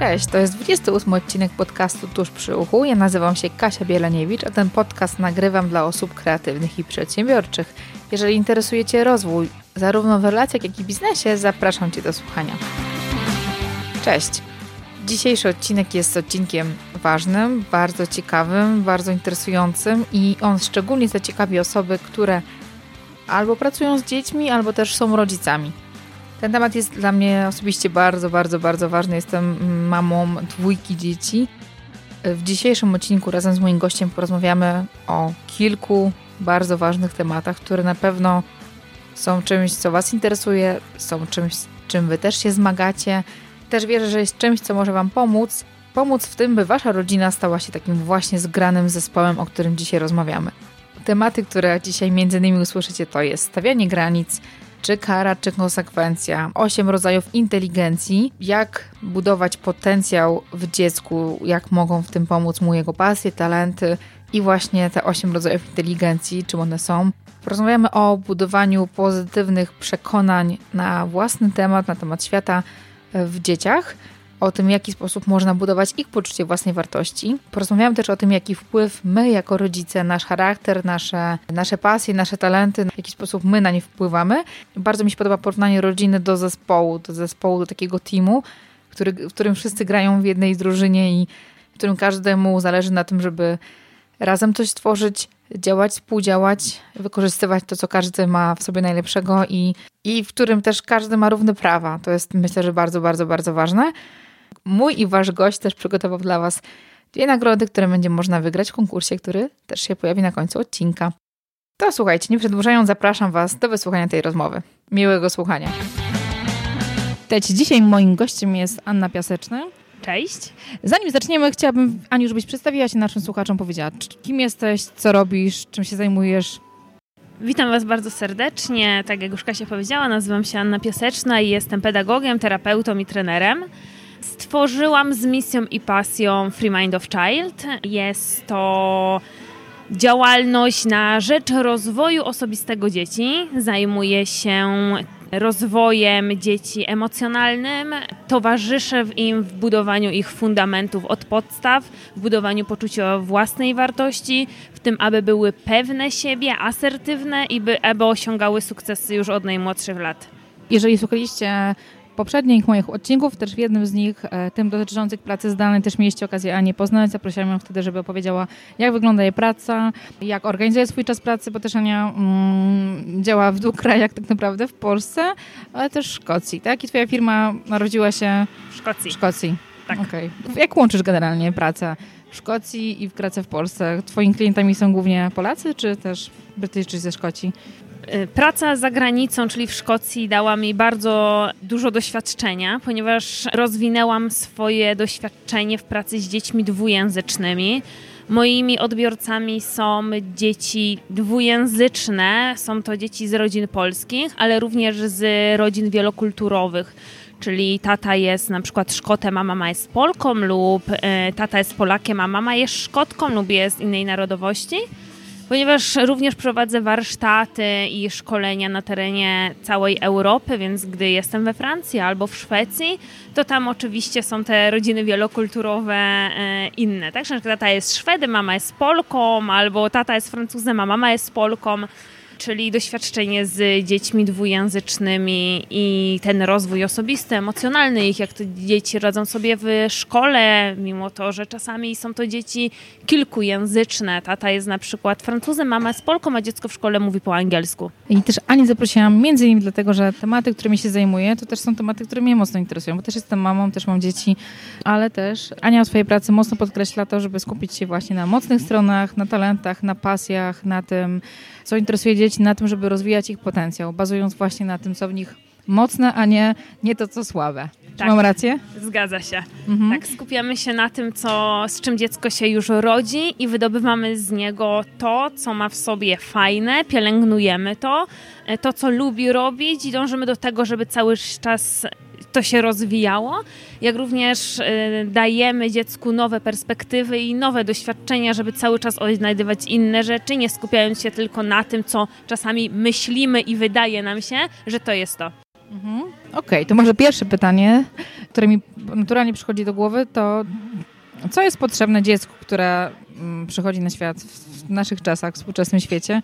Cześć, to jest 28 odcinek podcastu Tuż przy uchu. Ja nazywam się Kasia Bielaniewicz, a ten podcast nagrywam dla osób kreatywnych i przedsiębiorczych. Jeżeli interesuje Cię rozwój zarówno w relacjach, jak i biznesie, zapraszam Cię do słuchania. Cześć. Dzisiejszy odcinek jest odcinkiem ważnym, bardzo ciekawym, bardzo interesującym i on szczególnie zaciekawi osoby, które albo pracują z dziećmi, albo też są rodzicami. Ten temat jest dla mnie osobiście bardzo, bardzo, bardzo ważny. Jestem mamą dwójki dzieci. W dzisiejszym odcinku razem z moim gościem porozmawiamy o kilku bardzo ważnych tematach, które na pewno są czymś, co Was interesuje, są czymś, czym Wy też się zmagacie. Też wierzę, że jest czymś, co może Wam pomóc. Pomóc w tym, by Wasza rodzina stała się takim właśnie zgranym zespołem, o którym dzisiaj rozmawiamy. Tematy, które dzisiaj między innymi usłyszycie, to jest stawianie granic, czy kara, czy konsekwencja. Osiem rodzajów inteligencji, jak budować potencjał w dziecku, jak mogą w tym pomóc mu jego pasje, talenty i właśnie te osiem rodzajów inteligencji, czym one są. Porozmawiamy o budowaniu pozytywnych przekonań na własny temat, na temat świata w dzieciach o tym, w jaki sposób można budować ich poczucie własnej wartości. Porozmawiamy też o tym, jaki wpływ my jako rodzice, nasz charakter, nasze, nasze pasje, nasze talenty, w jaki sposób my na nie wpływamy. Bardzo mi się podoba porównanie rodziny do zespołu, do zespołu, do takiego teamu, który, w którym wszyscy grają w jednej drużynie i w którym każdemu zależy na tym, żeby razem coś stworzyć, działać, współdziałać, wykorzystywać to, co każdy ma w sobie najlepszego i, i w którym też każdy ma równe prawa. To jest myślę, że bardzo, bardzo, bardzo ważne mój i wasz gość też przygotował dla was dwie nagrody, które będzie można wygrać w konkursie, który też się pojawi na końcu odcinka. To słuchajcie, nie przedłużając, zapraszam was do wysłuchania tej rozmowy. Miłego słuchania. Witajcie, dzisiaj moim gościem jest Anna Piaseczna. Cześć. Zanim zaczniemy, chciałabym, Aniu, żebyś przedstawiła się naszym słuchaczom, powiedziała, kim jesteś, co robisz, czym się zajmujesz. Witam Was bardzo serdecznie. Tak jak już Kasia powiedziała, nazywam się Anna Piaseczna i jestem pedagogiem, terapeutą i trenerem. Stworzyłam z misją i pasją Free Mind of Child. Jest to działalność na rzecz rozwoju osobistego dzieci. Zajmuję się rozwojem dzieci emocjonalnym, towarzyszę im w budowaniu ich fundamentów od podstaw, w budowaniu poczucia własnej wartości, w tym, aby były pewne siebie, asertywne i by, aby osiągały sukcesy już od najmłodszych lat. Jeżeli słuchaliście poprzednich moich odcinków, też w jednym z nich, e, tym dotyczących pracy zdalnej, też mieliście okazję Anię poznać. Zaprosiłam ją wtedy, żeby opowiedziała, jak wygląda jej praca, jak organizuje swój czas pracy, bo też Ania mm, działa w dwóch krajach tak naprawdę, w Polsce, ale też w Szkocji, tak? I twoja firma narodziła się w Szkocji. W Szkocji. Tak. Okay. Jak łączysz generalnie pracę w Szkocji i pracę w Polsce? Twoimi klientami są głównie Polacy, czy też Brytyjczycy ze Szkocji? Y, praca za granicą, czyli w Szkocji, dała mi bardzo dużo doświadczenia, ponieważ rozwinęłam swoje doświadczenie w pracy z dziećmi dwujęzycznymi. Moimi odbiorcami są dzieci dwujęzyczne, są to dzieci z rodzin polskich, ale również z rodzin wielokulturowych. Czyli tata jest na przykład Szkotem, a mama jest Polką, lub y, tata jest Polakiem, a mama jest Szkotką lub jest innej narodowości ponieważ również prowadzę warsztaty i szkolenia na terenie całej Europy, więc gdy jestem we Francji albo w Szwecji, to tam oczywiście są te rodziny wielokulturowe e, inne. Także tata jest Szwedem, mama jest Polką, albo tata jest Francuzem, a mama jest Polką czyli doświadczenie z dziećmi dwujęzycznymi i ten rozwój osobisty, emocjonalny ich, jak to dzieci radzą sobie w szkole, mimo to, że czasami są to dzieci kilkujęzyczne. Tata jest na przykład Francuzem, mama jest Polką, a dziecko w szkole mówi po angielsku. I też Ani zaprosiłam między innymi dlatego, że tematy, którymi się zajmuję, to też są tematy, które mnie mocno interesują, bo też jestem mamą, też mam dzieci, ale też Ania w swojej pracy mocno podkreśla to, żeby skupić się właśnie na mocnych stronach, na talentach, na pasjach, na tym, co interesuje dzieci, na tym, żeby rozwijać ich potencjał, bazując właśnie na tym, co w nich mocne, a nie, nie to, co słabe. Tak, mam rację? Zgadza się. Mhm. Tak, skupiamy się na tym, co, z czym dziecko się już rodzi i wydobywamy z niego to, co ma w sobie fajne, pielęgnujemy to, to, co lubi robić i dążymy do tego, żeby cały czas to się rozwijało, jak również y, dajemy dziecku nowe perspektywy i nowe doświadczenia, żeby cały czas odnajdywać inne rzeczy, nie skupiając się tylko na tym, co czasami myślimy i wydaje nam się, że to jest to. Mhm. Okej, okay, to może pierwsze pytanie, które mi naturalnie przychodzi do głowy, to co jest potrzebne dziecku, które mm, przychodzi na świat w naszych czasach, w współczesnym świecie?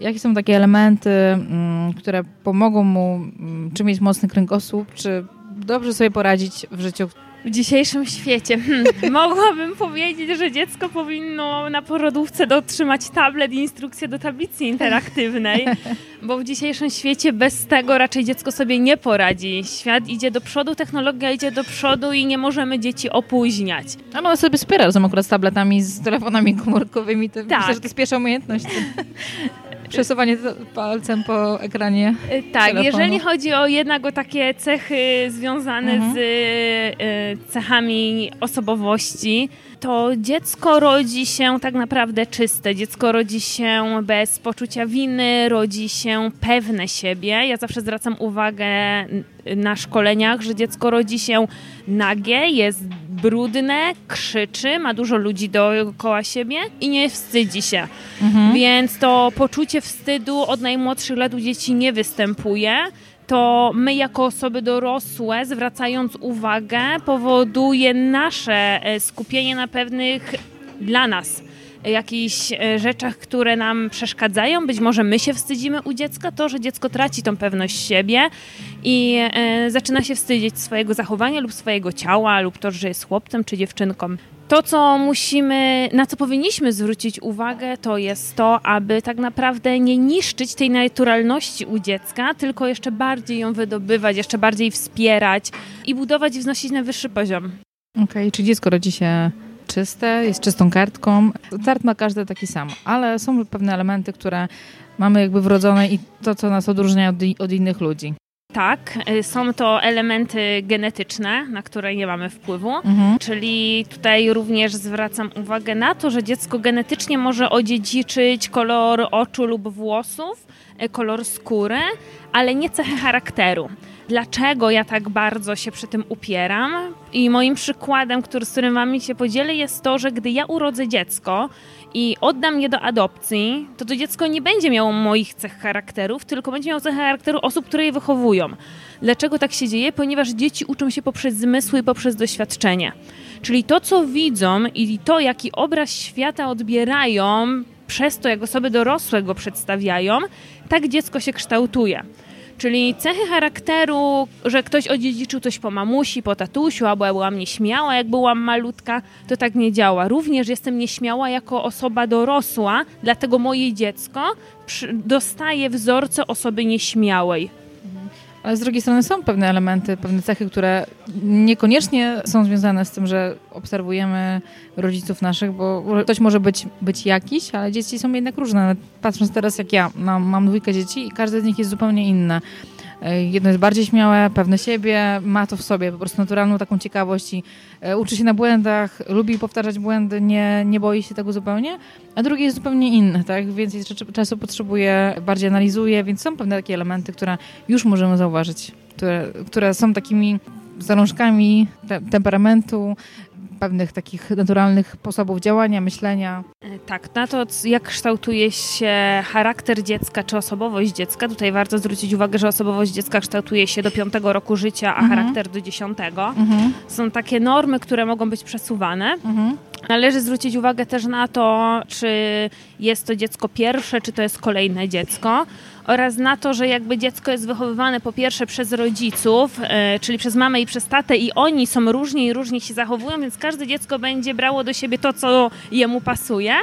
Jakie są takie elementy, mm, które pomogą mu, mm, czy mieć mocny kręgosłup, czy dobrze sobie poradzić w życiu, w dzisiejszym świecie. Hmm, mogłabym powiedzieć, że dziecko powinno na porodówce dotrzymać tablet i instrukcję do tablicy interaktywnej, bo w dzisiejszym świecie bez tego raczej dziecko sobie nie poradzi. Świat idzie do przodu, technologia idzie do przodu i nie możemy dzieci opóźniać. A no sobie spiera razem akurat z tabletami, z telefonami komórkowymi. To tak. Myślę, że to jest pierwsza umiejętność. Przesuwanie palcem po ekranie. Y, tak, telefonu. jeżeli chodzi o jednak o takie cechy związane mhm. z y, cechami osobowości, to dziecko rodzi się tak naprawdę czyste. Dziecko rodzi się bez poczucia winy, rodzi się pewne siebie. Ja zawsze zwracam uwagę na szkoleniach, że dziecko rodzi się nagie, jest brudne, krzyczy, ma dużo ludzi dookoła siebie i nie wstydzi się. Mhm. Więc to poczucie wstydu od najmłodszych lat u dzieci nie występuje to my jako osoby dorosłe, zwracając uwagę, powoduje nasze e, skupienie na pewnych dla nas jakichś e, rzeczach, które nam przeszkadzają. Być może my się wstydzimy u dziecka, to, że dziecko traci tą pewność siebie i e, zaczyna się wstydzić swojego zachowania lub swojego ciała, lub to, że jest chłopcem czy dziewczynką. To, co musimy, na co powinniśmy zwrócić uwagę, to jest to, aby tak naprawdę nie niszczyć tej naturalności u dziecka, tylko jeszcze bardziej ją wydobywać, jeszcze bardziej wspierać i budować i wznosić na wyższy poziom. Okej, okay, czy dziecko rodzi się czyste, jest czystą kartką. Start ma każdy taki sam, ale są pewne elementy, które mamy jakby wrodzone i to, co nas odróżnia od, od innych ludzi. Tak, y, są to elementy genetyczne, na które nie mamy wpływu, mhm. czyli tutaj również zwracam uwagę na to, że dziecko genetycznie może odziedziczyć kolor oczu lub włosów, y, kolor skóry, ale nie cechy charakteru. Dlaczego ja tak bardzo się przy tym upieram? I moim przykładem, który, z którym wami się podzielę, jest to, że gdy ja urodzę dziecko i oddam je do adopcji, to to dziecko nie będzie miało moich cech charakterów, tylko będzie miało cechy charakteru osób, które je wychowują. Dlaczego tak się dzieje? Ponieważ dzieci uczą się poprzez zmysły i poprzez doświadczenie. Czyli to, co widzą i to, jaki obraz świata odbierają, przez to, jak osoby dorosłe go przedstawiają, tak dziecko się kształtuje. Czyli cechy charakteru, że ktoś odziedziczył coś po mamusi, po tatusiu, albo ja byłam nieśmiała, jak byłam malutka, to tak nie działa. Również jestem nieśmiała jako osoba dorosła, dlatego moje dziecko dostaje wzorce osoby nieśmiałej. Ale z drugiej strony są pewne elementy, pewne cechy, które niekoniecznie są związane z tym, że obserwujemy rodziców naszych, bo ktoś może być, być jakiś, ale dzieci są jednak różne. Patrząc teraz jak ja, mam, mam dwójkę dzieci i każde z nich jest zupełnie inne. E, jedno jest bardziej śmiałe, pewne siebie, ma to w sobie po prostu naturalną taką ciekawość i e, uczy się na błędach, lubi powtarzać błędy, nie, nie boi się tego zupełnie, a drugie jest zupełnie inne, tak? Więcej czasu potrzebuje, bardziej analizuje, więc są pewne takie elementy, które już możemy zauważyć, które, które są takimi zalążkami te, temperamentu, pewnych takich naturalnych sposobów działania, myślenia. E, tak, na to jak kształtuje się charakter dziecka czy osobowość dziecka, tutaj warto zwrócić uwagę, że osobowość dziecka kształtuje się do piątego roku życia, a mhm. charakter do dziesiątego. Mhm. Są takie normy, które mogą być przesuwane. Mhm. Należy zwrócić uwagę też na to, czy jest to dziecko pierwsze, czy to jest kolejne dziecko oraz na to, że jakby dziecko jest wychowywane po pierwsze przez rodziców, e, czyli przez mamę i przez tatę i oni są różni i różnie się zachowują, więc każde dziecko będzie brało do siebie to, co jemu pasuje,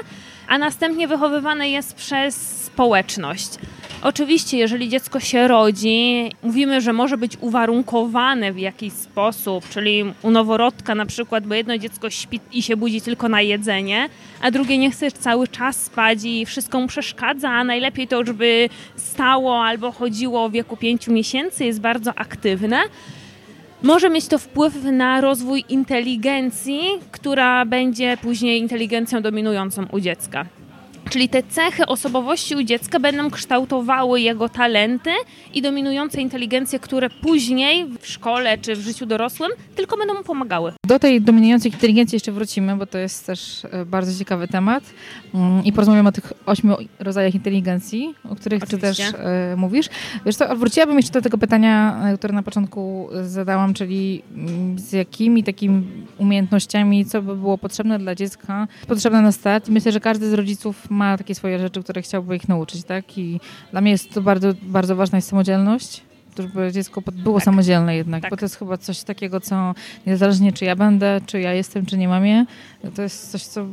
a następnie wychowywane jest przez społeczność. Oczywiście, jeżeli dziecko się rodzi, mówimy, że może być uwarunkowane w jakiś sposób, czyli u noworodka na przykład, bo jedno dziecko śpi i się budzi tylko na jedzenie, a drugie nie chce cały czas spać i wszystko mu przeszkadza, a najlepiej to już by stało albo chodziło w wieku 5 miesięcy, jest bardzo aktywne. Może mieć to wpływ na rozwój inteligencji, która będzie później inteligencją dominującą u dziecka. Czyli te cechy osobowości u dziecka będą kształtowały jego talenty i dominujące inteligencje, które później w szkole czy w życiu dorosłym tylko będą mu pomagały. Do tej dominującej inteligencji jeszcze wrócimy, bo to jest też e, bardzo ciekawy temat mm, i porozmawiamy o tych ośmiu rodzajach inteligencji, o których Oczywiście. ty też e, mówisz. Wiesz co, wróciłabym jeszcze do tego pytania, e, które na początku zadałam, czyli mm, z jakimi takimi umiejętnościami, co by było potrzebne dla dziecka, potrzebne na start. Myślę, że każdy z rodziców ma takie swoje rzeczy, które chciałby ich nauczyć, tak? I dla mnie jest to bardzo, bardzo ważna jest samodzielność, żeby dziecko było tak. samodzielne jednak, tak. bo to jest chyba coś takiego, co niezależnie czy ja będę, czy ja jestem, czy nie mam je, to jest coś, co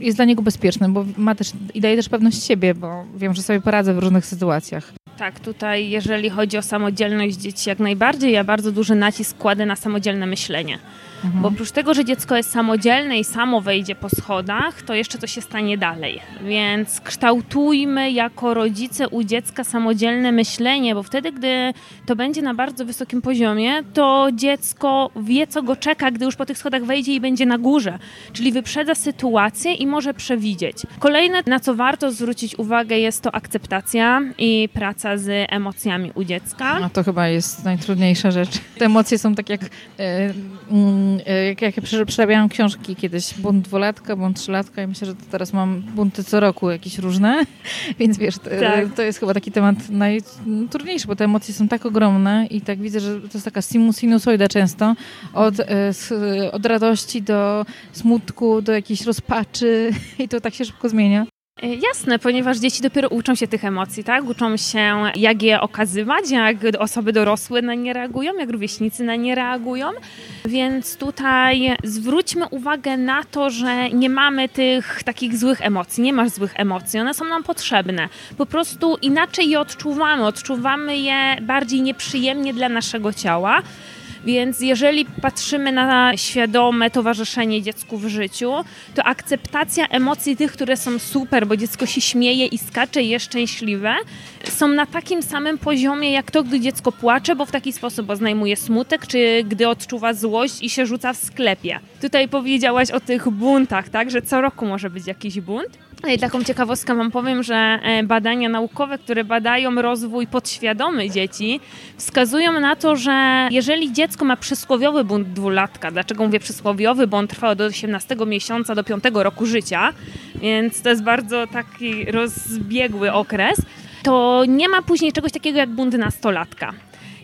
jest dla niego bezpieczne, bo ma też i daje też pewność siebie, bo wiem, że sobie poradzę w różnych sytuacjach. Tak, tutaj jeżeli chodzi o samodzielność dzieci, jak najbardziej, ja bardzo duży nacisk kładę na samodzielne myślenie. Mhm. Bo oprócz tego, że dziecko jest samodzielne i samo wejdzie po schodach, to jeszcze to się stanie dalej. Więc kształtujmy jako rodzice u dziecka samodzielne myślenie, bo wtedy, gdy to będzie na bardzo wysokim poziomie, to dziecko wie, co go czeka, gdy już po tych schodach wejdzie i będzie na górze. Czyli wyprzedza sytuację i może przewidzieć. Kolejne, na co warto zwrócić uwagę, jest to akceptacja i praca z emocjami u dziecka. No to chyba jest najtrudniejsza rzecz. Te emocje są tak jak. Yy, jak, jak przerabiałam książki kiedyś, bunt dwulatka, bunt trzylatka i myślę, że teraz mam bunty co roku jakieś różne, więc wiesz, tak. to jest chyba taki temat najtrudniejszy, bo te emocje są tak ogromne i tak widzę, że to jest taka sinusoida często, od, y, od radości do smutku, do jakiejś rozpaczy i to tak się szybko zmienia. E, jasne, ponieważ dzieci dopiero uczą się tych emocji, tak? Uczą się, jak je okazywać, jak osoby dorosłe na nie reagują, jak rówieśnicy na nie reagują. Więc tutaj zwróćmy uwagę na to, że nie mamy tych takich złych emocji, nie masz złych emocji, one są nam potrzebne. Po prostu inaczej je odczuwamy, odczuwamy je bardziej nieprzyjemnie dla naszego ciała. Więc jeżeli patrzymy na świadome towarzyszenie dziecku w życiu, to akceptacja emocji tych, które są super, bo dziecko się śmieje i skacze i jest szczęśliwe, są na takim samym poziomie jak to, gdy dziecko płacze, bo w taki sposób oznajmuje smutek, czy gdy odczuwa złość i się rzuca w sklepie. Tutaj powiedziałaś o tych buntach, tak, że co roku może być jakiś bunt. I taką ciekawostkę wam powiem, że e, badania naukowe, które badają rozwój podświadomy dzieci, wskazują na to, że jeżeli dziecko ma przysłowiowy bunt dwulatka, dlaczego mówię przysłowiowy, bo on trwał do 18 miesiąca, do 5 roku życia, więc to jest bardzo taki rozbiegły okres, to nie ma później czegoś takiego jak bunt nastolatka.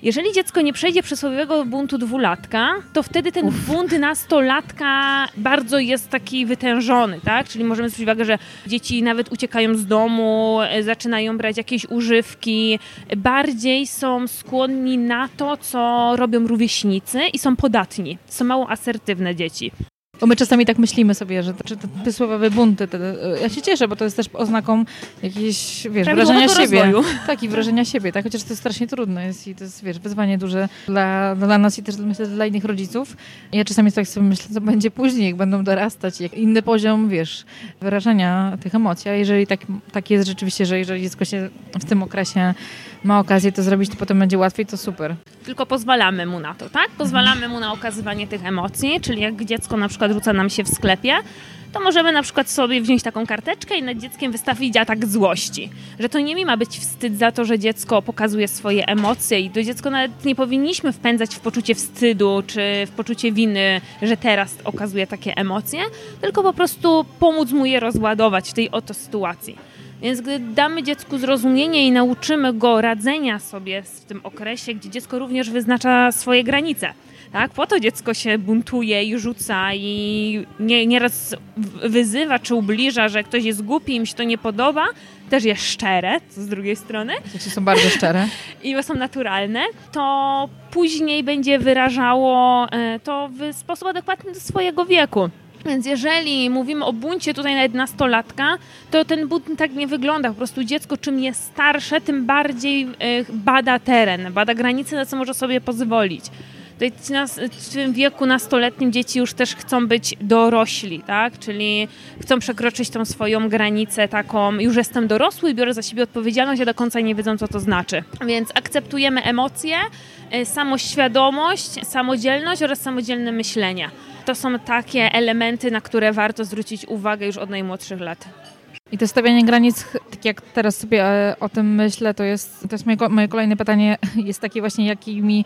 Jeżeli dziecko nie przejdzie przysłowiowego buntu dwulatka, to wtedy ten Uf. bunt nastolatka bardzo jest taki wytężony, tak? Czyli możemy zwrócić uwagę, że dzieci nawet uciekają z domu, e, zaczynają brać jakieś używki, bardziej są skłonni na to, co robią rówieśnicy i są podatni. Są mało asertywne dzieci. Bo my czasami tak myślimy sobie, że czy te przysłowiowe bunty, te, ja się cieszę, bo to jest też oznaką jakiejś, wiesz, wrażenia siebie. Rozwoju. Tak, i wrażenia siebie, tak, chociaż to jest strasznie trudne jest i to jest, wiesz, wyzwanie duże dla, dla nas i też myślę dla innych rodziców. Ja czasami tak sobie myślę, co będzie później, jak będą dorastać, jak inny poziom, wiesz, wyrażenia tych emocji, a jeżeli tak, tak jest rzeczywiście, że jeżeli dziecko się w tym okresie ma okazję to zrobić, to potem będzie łatwiej, to super. Tylko pozwalamy mu na to, tak? Pozwalamy mu na okazywanie tych emocji, czyli jak dziecko na przykład rzuca nam się w sklepie, to możemy na przykład sobie wziąć taką karteczkę i nad dzieckiem wystawić atak złości. Że to nie mi ma być wstyd za to, że dziecko pokazuje swoje emocje i do dziecko nawet nie powinniśmy wpędzać w poczucie wstydu czy w poczucie winy, że teraz okazuje takie emocje, tylko po prostu pomóc mu je rozładować w tej oto sytuacji. Więc gdy damy dziecku zrozumienie i nauczymy go radzenia sobie w tym okresie, gdzie dziecko również wyznacza swoje granice, tak? Po to dziecko się buntuje i rzuca i nie, nieraz wyzywa czy ubliża, że ktoś jest głupi, im się to nie podoba. Też jest szczere, co z drugiej strony. Dzieci są bardzo szczere. I są naturalne. To później będzie wyrażało e, to w sposób adekwatny do swojego wieku. Więc jeżeli mówimy o buncie tutaj nawet nastolatka, to ten bunt tak nie wygląda. Po prostu dziecko czym jest starsze, tym bardziej e, bada teren, bada granice, na co może sobie pozwolić. w tym wieku nastoletnim dzieci już też chcą być dorośli, tak? Czyli chcą przekroczyć tą swoją granicę taką, już jestem dorosły i biorę za siebie odpowiedzialność, a do końca nie wiedzą, co to znaczy. Więc akceptujemy emocje, e, samoświadomość, samodzielność oraz samodzielne myślenie to są takie elementy, na które warto zwrócić uwagę już od najmłodszych lat. I to stawianie granic, tak jak teraz sobie e, o tym myślę, to jest, to jest moje, moje kolejne pytanie, jest takie właśnie, jakimi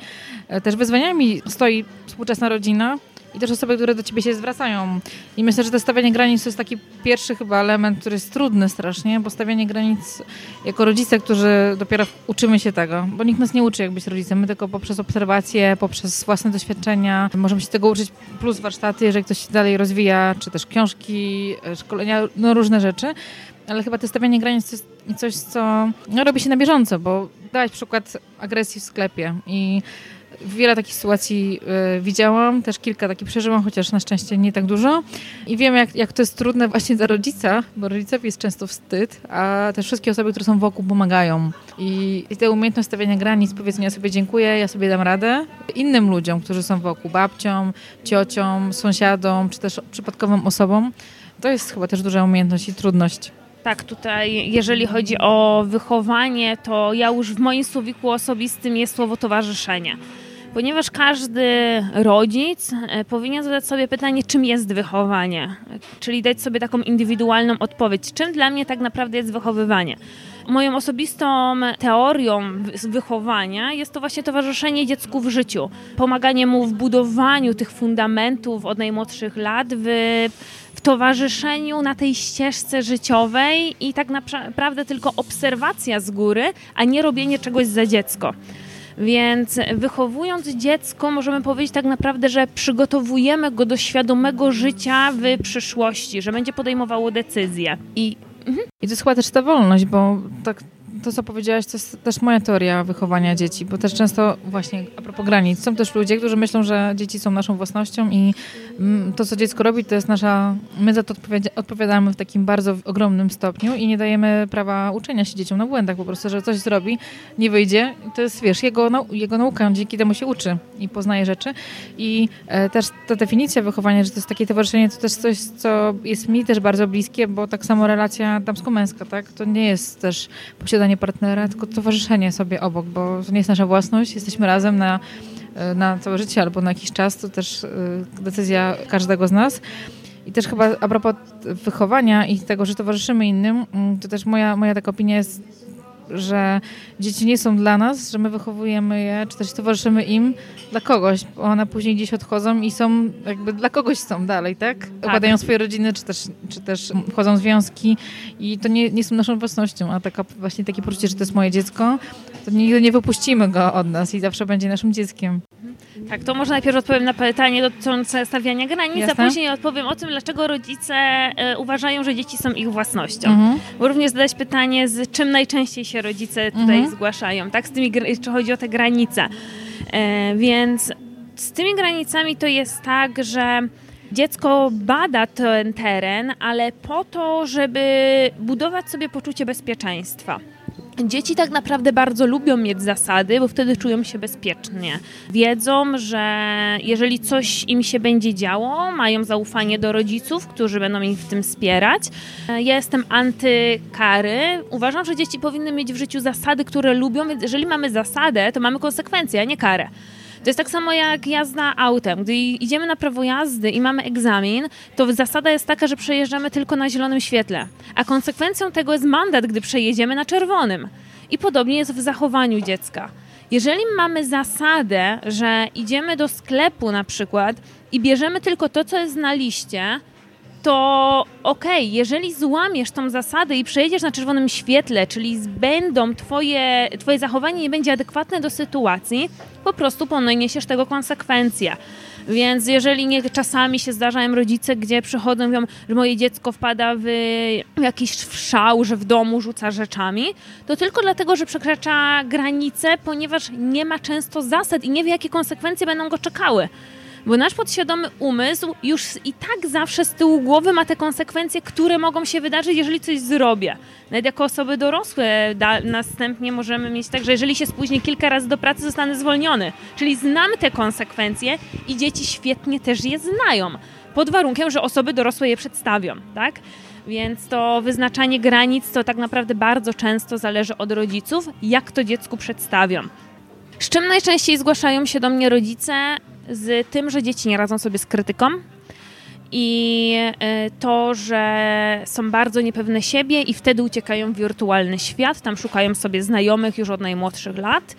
e, też wyzwaniami stoi współczesna rodzina, i też osoby, które do ciebie się zwracają. I myślę, że to stawianie granic to jest taki pierwszy chyba element, który jest trudny strasznie, bo stawianie granic jako rodzice, którzy dopiero uczymy się tego, bo nikt nas nie uczy jak być rodzicem, my tylko poprzez obserwacje, poprzez własne doświadczenia możemy się tego uczyć, plus warsztaty, jeżeli ktoś się dalej rozwija, czy też książki, e, szkolenia, no różne rzeczy. Ale chyba to stawianie granic to jest coś, co no, robi się na bieżąco, bo dałeś przykład agresji w sklepie i Wiele takich sytuacji y, widziałam, też kilka takich przeżyłam, chociaż na szczęście nie tak dużo. I wiem, jak, jak to jest trudne właśnie dla rodzica, bo rodzicowi jest często wstyd, a też wszystkie osoby, które są wokół, pomagają. I, i tę umiejętność stawiania granic, powiedzenia sobie dziękuję, ja sobie dam radę, innym ludziom, którzy są wokół, babciom, ciociom, sąsiadom, czy też przypadkowym osobom, to jest chyba też duża umiejętność i trudność. Tak, tutaj jeżeli chodzi o wychowanie, to ja już w moim słowiku osobistym jest słowo towarzyszenie ponieważ każdy rodzic e, powinien zadać sobie pytanie, czym jest wychowanie, czyli dać sobie taką indywidualną odpowiedź, czym dla mnie tak naprawdę jest wychowywanie. Moją osobistą teorią wychowania jest to właśnie towarzyszenie dziecku w życiu, pomaganie mu w budowaniu tych fundamentów od najmłodszych lat, w, w towarzyszeniu na tej ścieżce życiowej i tak naprawdę tylko obserwacja z góry, a nie robienie czegoś za dziecko. Więc wychowując dziecko, możemy powiedzieć tak naprawdę, że przygotowujemy go do świadomego życia w przyszłości, że będzie podejmowało decyzje. I, mhm. I to jest chyba też ta wolność, bo tak to, co powiedziałaś, to jest też moja teoria wychowania dzieci, bo też często właśnie a propos granic, są też ludzie, którzy myślą, że dzieci są naszą własnością i mm, to, co dziecko robi, to jest nasza, my za to odpowiadamy w takim bardzo ogromnym stopniu i nie dajemy prawa uczenia się dzieciom na błędach, po prostu, że coś zrobi, nie wyjdzie, to jest, wiesz, jego, jego nauka, dzięki temu się uczy i poznaje rzeczy. I e, też ta definicja wychowania, że to jest takie towarzyszenie, to też coś, co jest mi też bardzo bliskie, bo tak samo relacja damsko-męska, tak, to nie jest też posiadanie nie partnera, tylko towarzyszenie sobie obok, bo to nie jest nasza własność, jesteśmy razem na, e, na całe życie albo na jakiś czas, to też e, decyzja każdego z nas. I też chyba a propos wychowania i tego, że towarzyszymy innym, mm, to też moja, moja taka opinia jest że dzieci nie są dla nas, że my wychowujemy je, czy też towarzyszymy im dla kogoś, bo one później gdzieś odchodzą i są jakby dla kogoś są dalej, tak? tak. Swoje rodziny, czy też, czy też wchodzą w związki i to nie, nie są naszą własnością, a taka, właśnie takie poczucie, że to jest moje dziecko, to nigdy nie wypuścimy go od nas i zawsze będzie naszym dzieckiem. Tak, to może najpierw odpowiem na pytanie dotyczące stawiania granic, Jasne. a później odpowiem o tym, dlaczego rodzice e, uważają, że dzieci są ich własnością. Mhm. Bo również zadać pytanie, z czym najczęściej się rodzice tutaj mhm. zgłaszają, tak? Z tymi, czy chodzi o te granice. E, więc z tymi granicami to jest tak, że dziecko bada ten teren, ale po to, żeby budować sobie poczucie bezpieczeństwa. Dzieci tak naprawdę bardzo lubią mieć zasady, bo wtedy czują się bezpiecznie. Wiedzą, że jeżeli coś im się będzie działo, mają zaufanie do rodziców, którzy będą ich w tym wspierać. Ja jestem antykary. Uważam, że dzieci powinny mieć w życiu zasady, które lubią, więc jeżeli mamy zasadę, to mamy konsekwencje, a nie karę. To jest tak samo jak jazda autem. Gdy idziemy na prawo jazdy i mamy egzamin, to zasada jest taka, że przejeżdżamy tylko na zielonym świetle, a konsekwencją tego jest mandat, gdy przejedziemy na czerwonym. I podobnie jest w zachowaniu dziecka. Jeżeli mamy zasadę, że idziemy do sklepu na przykład i bierzemy tylko to, co jest na liście, to okej, okay, jeżeli złamiesz tą zasadę i przejedziesz na czerwonym świetle, czyli będą twoje, twoje zachowanie nie będzie adekwatne do sytuacji, po prostu poniesiesz tego konsekwencje. Więc jeżeli nie, czasami się zdarzają rodzice, gdzie przychodzą mówią, że moje dziecko wpada w jakiś szał, że w domu rzuca rzeczami, to tylko dlatego, że przekracza granice, ponieważ nie ma często zasad i nie wie, jakie konsekwencje będą go czekały. Bo nasz podświadomy umysł już i tak zawsze z tyłu głowy ma te konsekwencje, które mogą się wydarzyć, jeżeli coś zrobię. Nawet jako osoby dorosłe następnie możemy mieć tak, że jeżeli się spóźnię kilka razy do pracy, zostanę zwolniony. Czyli znam te konsekwencje i dzieci świetnie też je znają. Pod warunkiem, że osoby dorosłe je przedstawią, tak? Więc to wyznaczanie granic to tak naprawdę bardzo często zależy od rodziców, jak to dziecku przedstawią. Z czym najczęściej zgłaszają się do mnie rodzice? z tym, że dzieci nie radzą sobie z krytyką i e, to, że są bardzo niepewne siebie i wtedy uciekają w wirtualny świat, tam szukają sobie znajomych już od najmłodszych lat,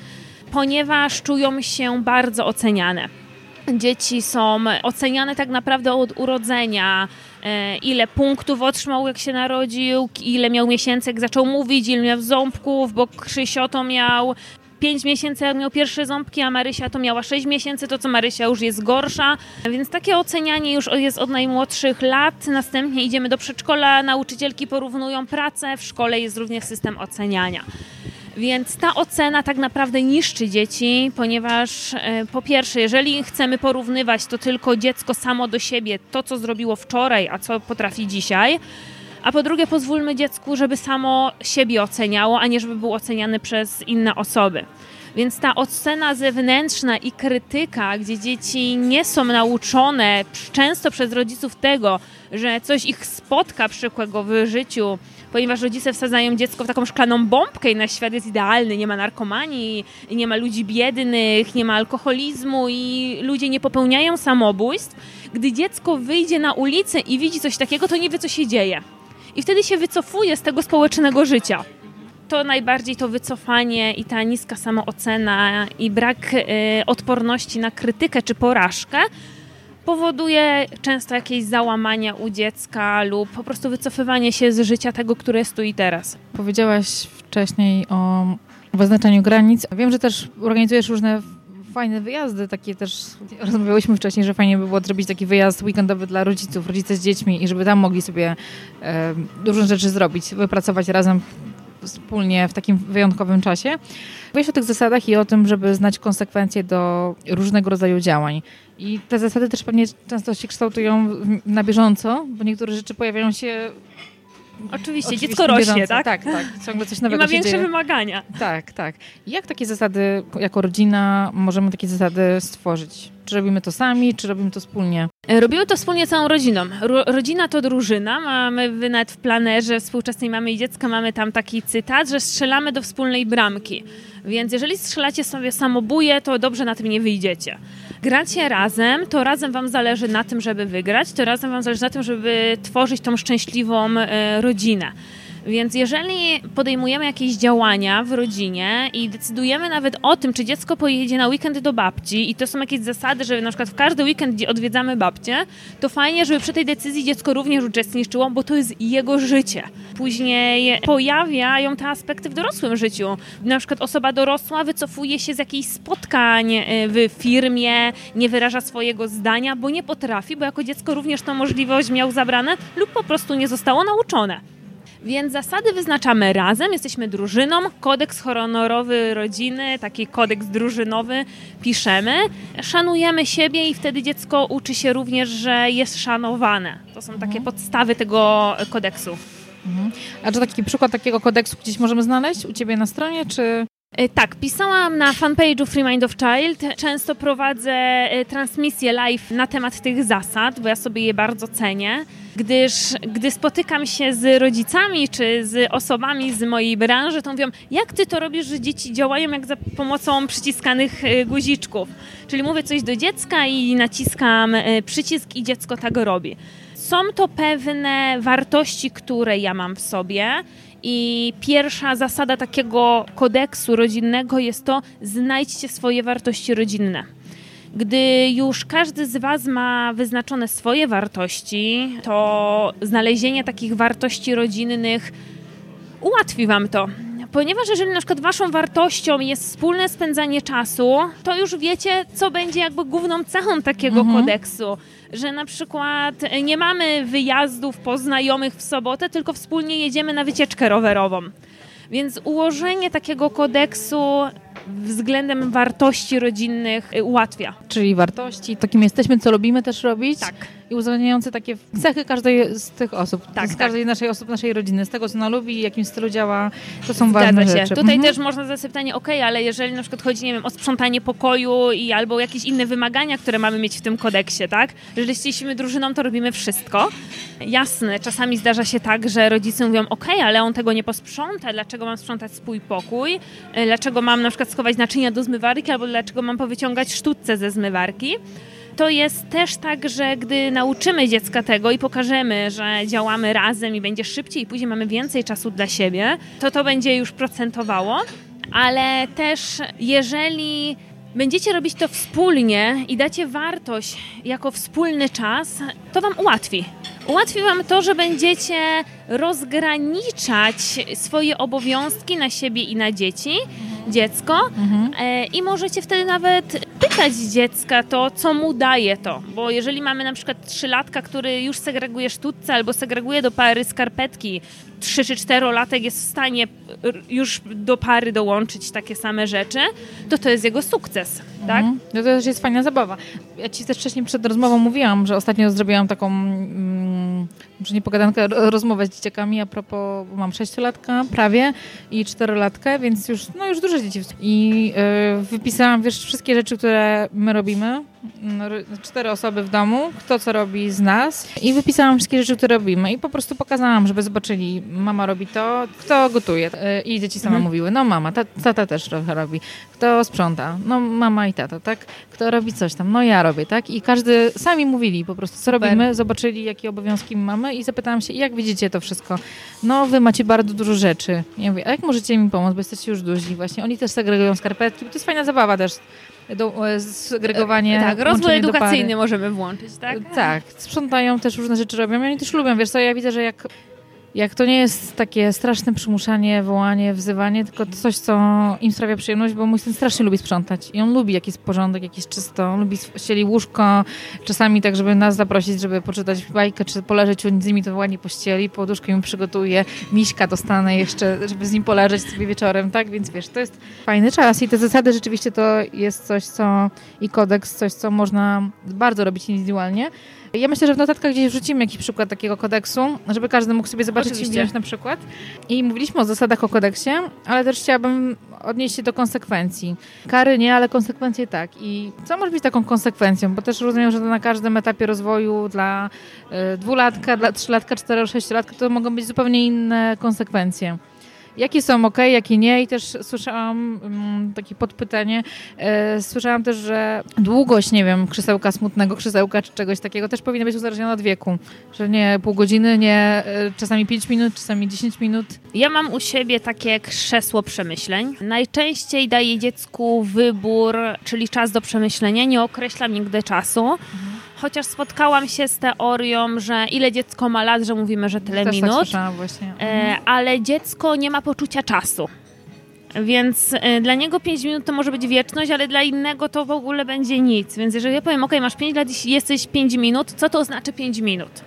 ponieważ czują się bardzo oceniane. Dzieci są oceniane tak naprawdę od urodzenia, e, ile punktów otrzymał jak się narodził, ile miał miesięcy jak zaczął mówić, ile miał ząbków, bo Krzysio to miał 5 miesięcy, jak miał pierwsze ząbki, a Marysia to miała 6 miesięcy, to co Marysia już jest gorsza. Więc takie ocenianie już jest od najmłodszych lat. Następnie idziemy do przedszkola, nauczycielki porównują pracę, w szkole jest również system oceniania. Więc ta ocena tak naprawdę niszczy dzieci, ponieważ e, po pierwsze, jeżeli chcemy porównywać to tylko dziecko samo do siebie, to co zrobiło wczoraj, a co potrafi dzisiaj, a po drugie pozwólmy dziecku, żeby samo siebie oceniało, a nie żeby był oceniany przez inne osoby. Więc ta ocena zewnętrzna i krytyka, gdzie dzieci nie są nauczone często przez rodziców tego, że coś ich spotka przykłego w życiu, ponieważ rodzice wsadzają dziecko w taką szklaną bombkę i na świat jest idealny, nie ma narkomanii, nie ma ludzi biednych, nie ma alkoholizmu i ludzie nie popełniają samobójstw. Gdy dziecko wyjdzie na ulicę i widzi coś takiego, to nie wie, co się dzieje. I wtedy się wycofuje z tego społecznego życia to najbardziej to wycofanie i ta niska samoocena i brak y, odporności na krytykę czy porażkę powoduje często jakieś załamania u dziecka lub po prostu wycofywanie się z życia tego, które jest tu i teraz. Powiedziałaś wcześniej o wyznaczaniu granic. Wiem, że też organizujesz różne fajne wyjazdy, takie też rozmawiałyśmy wcześniej, że fajnie by było zrobić taki wyjazd weekendowy dla rodziców, rodzice z dziećmi i żeby tam mogli sobie e, różne rzeczy zrobić, wypracować razem wspólnie w takim wyjątkowym czasie. Mówisz o tych zasadach i o tym, żeby znać konsekwencje do różnego rodzaju działań. I te zasady też pewnie często się kształtują na bieżąco, bo niektóre rzeczy pojawiają się Oczywiście, Oczywiście dziecko rośnie, tak? Tak, tak. Ciągle coś nowego I ma większe dzieje. wymagania. Tak, tak. I jak takie zasady, jako rodzina, możemy takie zasady stworzyć? Czy robimy to sami, czy robimy to wspólnie? Robimy to wspólnie całą rodziną. Ro rodzina to drużyna. Mamy nawet w planerze współczesnej mamy i dziecka mamy tam taki cytat, że strzelamy do wspólnej bramki. Więc jeżeli strzelacie sobie samobuje, to dobrze na tym nie wyjdziecie. Gracie razem, to razem wam zależy na tym, żeby wygrać, to razem wam zależy na tym, żeby tworzyć tą szczęśliwą e, rodzinę. Więc jeżeli podejmujemy jakieś działania w rodzinie i decydujemy nawet o tym, czy dziecko pojedzie na weekend do babci i to są jakieś zasady, że na przykład w każdy weekend odwiedzamy babcię, to fajnie, żeby przy tej decyzji dziecko również uczestniczyło, bo to jest jego życie. Później pojawiają te aspekty w dorosłym życiu. Na przykład osoba dorosła wycofuje się z jakichś spotkań e, w firmie, nie wyraża swojego zdania, bo nie potrafi, bo jako dziecko również tą możliwość miał zabrane lub po prostu nie zostało nauczone. Więc zasady wyznaczamy razem, jesteśmy drużyną, kodeks honorowy rodziny, taki kodeks drużynowy piszemy, szanujemy siebie i wtedy dziecko uczy się również, że jest szanowane. To są takie mhm. podstawy tego kodeksu. Mhm. A czy taki przykład takiego kodeksu gdzieś możemy znaleźć u Ciebie na stronie, czy... E, tak, pisałam na fanpage'u Free Mind of Child. Często prowadzę e, transmisje live na temat tych zasad, bo ja sobie je bardzo cenię gdyż gdy spotykam się z rodzicami czy z osobami z mojej branży, to mówią, jak ty to robisz, że dzieci działają jak za pomocą przyciskanych e, guziczków. Czyli mówię coś do dziecka i naciskam przycisk i dziecko tak robi. Są to pewne wartości, które ja mam w sobie i pierwsza zasada takiego kodeksu rodzinnego jest to znajdźcie swoje wartości rodzinne. Gdy już każdy z Was ma wyznaczone swoje wartości, to znalezienie takich wartości rodzinnych ułatwi Wam to. Ponieważ jeżeli na przykład waszą wartością jest wspólne spędzanie czasu, to już wiecie, co będzie jakby główną cechą takiego mhm. kodeksu. Że na przykład nie mamy wyjazdów po znajomych w sobotę, tylko wspólnie jedziemy na wycieczkę rowerową. Więc ułożenie takiego kodeksu względem wartości rodzinnych ułatwia. Czyli wartości, to kim jesteśmy, co lubimy też robić. Tak i uwzględniający takie cechy każdej z tych osób, tak, z tak. każdej naszej osób, naszej rodziny, z tego, co ona lubi, jakim stylu działa, to są Zgadza ważne się. rzeczy. Tutaj mhm. też można zadać pytanie, ok, ale jeżeli na przykład chodzi, nie wiem, o sprzątanie pokoju i albo jakieś inne wymagania, które mamy mieć w tym kodeksie, tak? Jeżeli jesteśmy drużyną, to robimy wszystko. Jasne, czasami zdarza się tak, że rodzice mówią, ok, ale on tego nie posprząta, dlaczego mam sprzątać swój pokój, dlaczego mam na przykład schować naczynia do zmywarki, albo dlaczego mam powyciągać sztuczce ze zmywarki. To jest też tak, że gdy nauczymy dziecka tego i pokażemy, że działamy razem i będzie szybciej i później mamy więcej czasu dla siebie, to to będzie już procentowało. Ale też jeżeli będziecie robić to wspólnie i dacie wartość jako wspólny czas, to Wam ułatwi. Ułatwi Wam to, że będziecie rozgraniczać swoje obowiązki na siebie i na dzieci, dziecko mhm. E, i możecie wtedy nawet pytać dziecka to, co mu daje to. Bo jeżeli mamy na przykład trzylatka, który już segreguje sztuczce albo segreguje do pary skarpetki, trzy czy czterolatek jest w stanie już do pary dołączyć takie same rzeczy, to to jest jego sukces, tak? Mhm. No to też jest fajna zabawa. Ja ci też wcześniej przed rozmową mówiłam, że ostatnio zrobiłam taką mm, może nie pogadankę, rozmowę z dzieciakami a propos, mam sześciolatka prawie i czterolatkę, więc już, no już dużo dzieci. I yy, wypisałam, wiesz, wszystkie rzeczy, które my robimy, cztery osoby w domu, kto co robi z nas i wypisałam wszystkie rzeczy, które robimy i po prostu pokazałam, żeby zobaczyli, mama robi to, kto gotuje yy, i dzieci same mhm. mówiły, no mama, tata też trochę robi, kto sprząta, no mama i tata, tak, kto robi coś tam, no ja robię, tak i każdy, sami mówili po prostu, co Super. robimy, zobaczyli, jakie obowiązki mamy i zapytałam się, jak widzicie to wszystko? No, wy macie bardzo dużo rzeczy. Ja mówię, a jak możecie mi pomóc, bo jesteście już duzi właśnie. Oni też segregują skarpetki, bo to jest fajna zabawa też. Do, e, segregowanie. Tak, rozwój edukacyjny możemy włączyć, tak? Tak, sprzątają też różne rzeczy robią i oni też lubią, wiesz co, ja widzę, że jak jak to nie jest takie straszne przymuszanie, wołanie, wzywanie, tylko coś, co im sprawia przyjemność, bo mój syn strasznie lubi sprzątać i on lubi jakiś porządek, jakieś czysto, on lubi ścieli łóżko, czasami tak, żeby nas zaprosić, żeby poczytać bajkę, czy poleżeć z nimi, to ładnie pościeli, poduszkę im przygotuje, miśka dostanę jeszcze, żeby z nim poleżeć sobie wieczorem, tak, więc wiesz, to jest fajny czas i te zasady rzeczywiście to jest coś, co i kodeks, coś, co można bardzo robić indywidualnie, ja myślę, że w notatkach gdzieś wrzucimy jakiś przykład takiego kodeksu, żeby każdy mógł sobie zobaczyć Oczywiście. i wziąć na przykład. I mówiliśmy o zasadach o kodeksie, ale też chciałabym odnieść się do konsekwencji. Kary nie, ale konsekwencje tak. I co może być taką konsekwencją? Bo też rozumiem, że na każdym etapie rozwoju dla y, dwulatka, dla trzylatka, cztero, sześciolatka to mogą być zupełnie inne konsekwencje jakie są ok, jakie nie i też słyszałam um, takie podpytanie, e, słyszałam też, że długość, nie wiem, krzesełka smutnego, krzesełka czy czegoś takiego też powinna być uzależniona od wieku, że nie pół godziny, nie e, czasami 5 minut, czasami 10 minut. Ja mam u siebie takie krzesło przemyśleń. Najczęściej daję dziecku wybór, czyli czas do przemyślenia, nie określam nigdy czasu. Mhm chociaż spotkałam się z teorią, że ile dziecko ma lat, że mówimy, że tyle Też tak minut, tak właśnie. E, ale dziecko nie ma poczucia czasu. Więc e, dla niego 5 minut to może być wieczność, ale dla innego to w ogóle będzie nic. Więc jeżeli ja powiem, ok, masz 5 lat i jesteś 5 minut, co to znaczy 5 minut?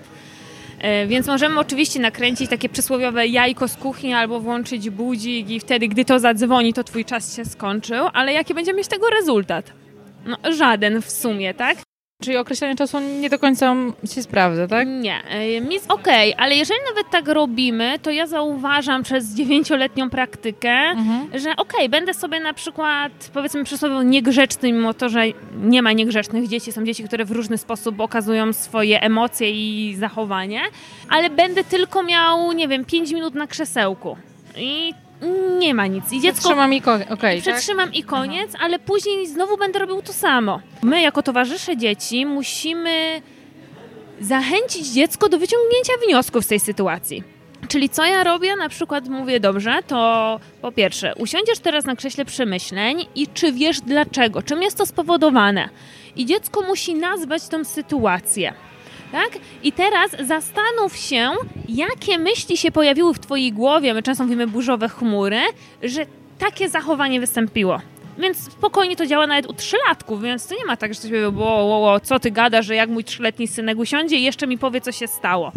E, więc możemy oczywiście nakręcić takie przysłowiowe jajko z kuchni albo włączyć budzik i wtedy, gdy to zadzwoni, to twój czas się skończył, ale jaki będzie mieć tego rezultat? No, żaden w sumie, tak? Czyli określenie czasu nie do końca się sprawdza, tak? Nie, jest okej, okay, ale jeżeli nawet tak robimy, to ja zauważam przez dziewięcioletnią praktykę, mhm. że okej, okay, będę sobie na przykład, powiedzmy przysłowiowo niegrzeczny, mimo to, że nie ma niegrzecznych dzieci, są dzieci, które w różny sposób okazują swoje emocje i zachowanie, ale będę tylko miał, nie wiem, 5 minut na krzesełku. I nie ma nic. I dziecko... Przetrzymam i, ko- okay, Przetrzymam tak? i koniec, Aha. ale później znowu będę robił to samo. My jako towarzysze dzieci musimy zachęcić dziecko do wyciągnięcia wniosków z tej sytuacji. Czyli co ja robię? Na przykład mówię, dobrze, to po pierwsze, usiądziesz teraz na krześle przemyśleń i czy wiesz dlaczego, czym jest to spowodowane. I dziecko musi nazwać tą sytuację tak? I teraz zastanów się, jakie myśli się pojawiły w twojej głowie, my często mówimy burzowe chmury, że takie zachowanie wystąpiło. Więc spokojnie to działa nawet u trzylatków, więc to nie ma tak, że ktoś powie, bo, bo, co ty gadasz, że jak mój trzyletni synek usiądzie i jeszcze mi powie, co się stało.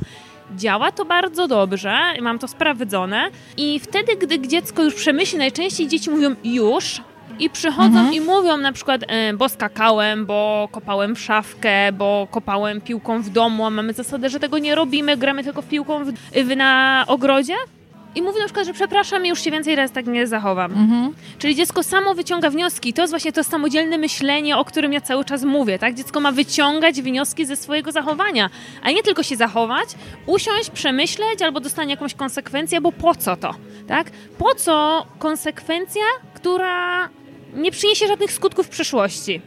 Działa to bardzo dobrze, mam to sprawdzone i wtedy, gdy dziecko już przemyśli, najczęściej dzieci mówią już, i przychodzą mhm. i mówią na przykład, e, bo skakałem, bo kopałem w szafkę, bo kopałem piłką w domu, a mamy zasadę, że tego nie robimy, gramy tylko piłką w, w, na ogrodzie. I mówi na przykład, że przepraszam, już się więcej raz tak nie zachowam. Mhm. Czyli dziecko samo wyciąga wnioski. To jest właśnie to samodzielne myślenie, o którym ja cały czas mówię. Tak? Dziecko ma wyciągać wnioski ze swojego zachowania, a nie tylko się zachować, usiąść, przemyśleć albo dostanie jakąś konsekwencję, bo po co to? Tak? Po co konsekwencja, która nie przyniesie żadnych skutków w przyszłości.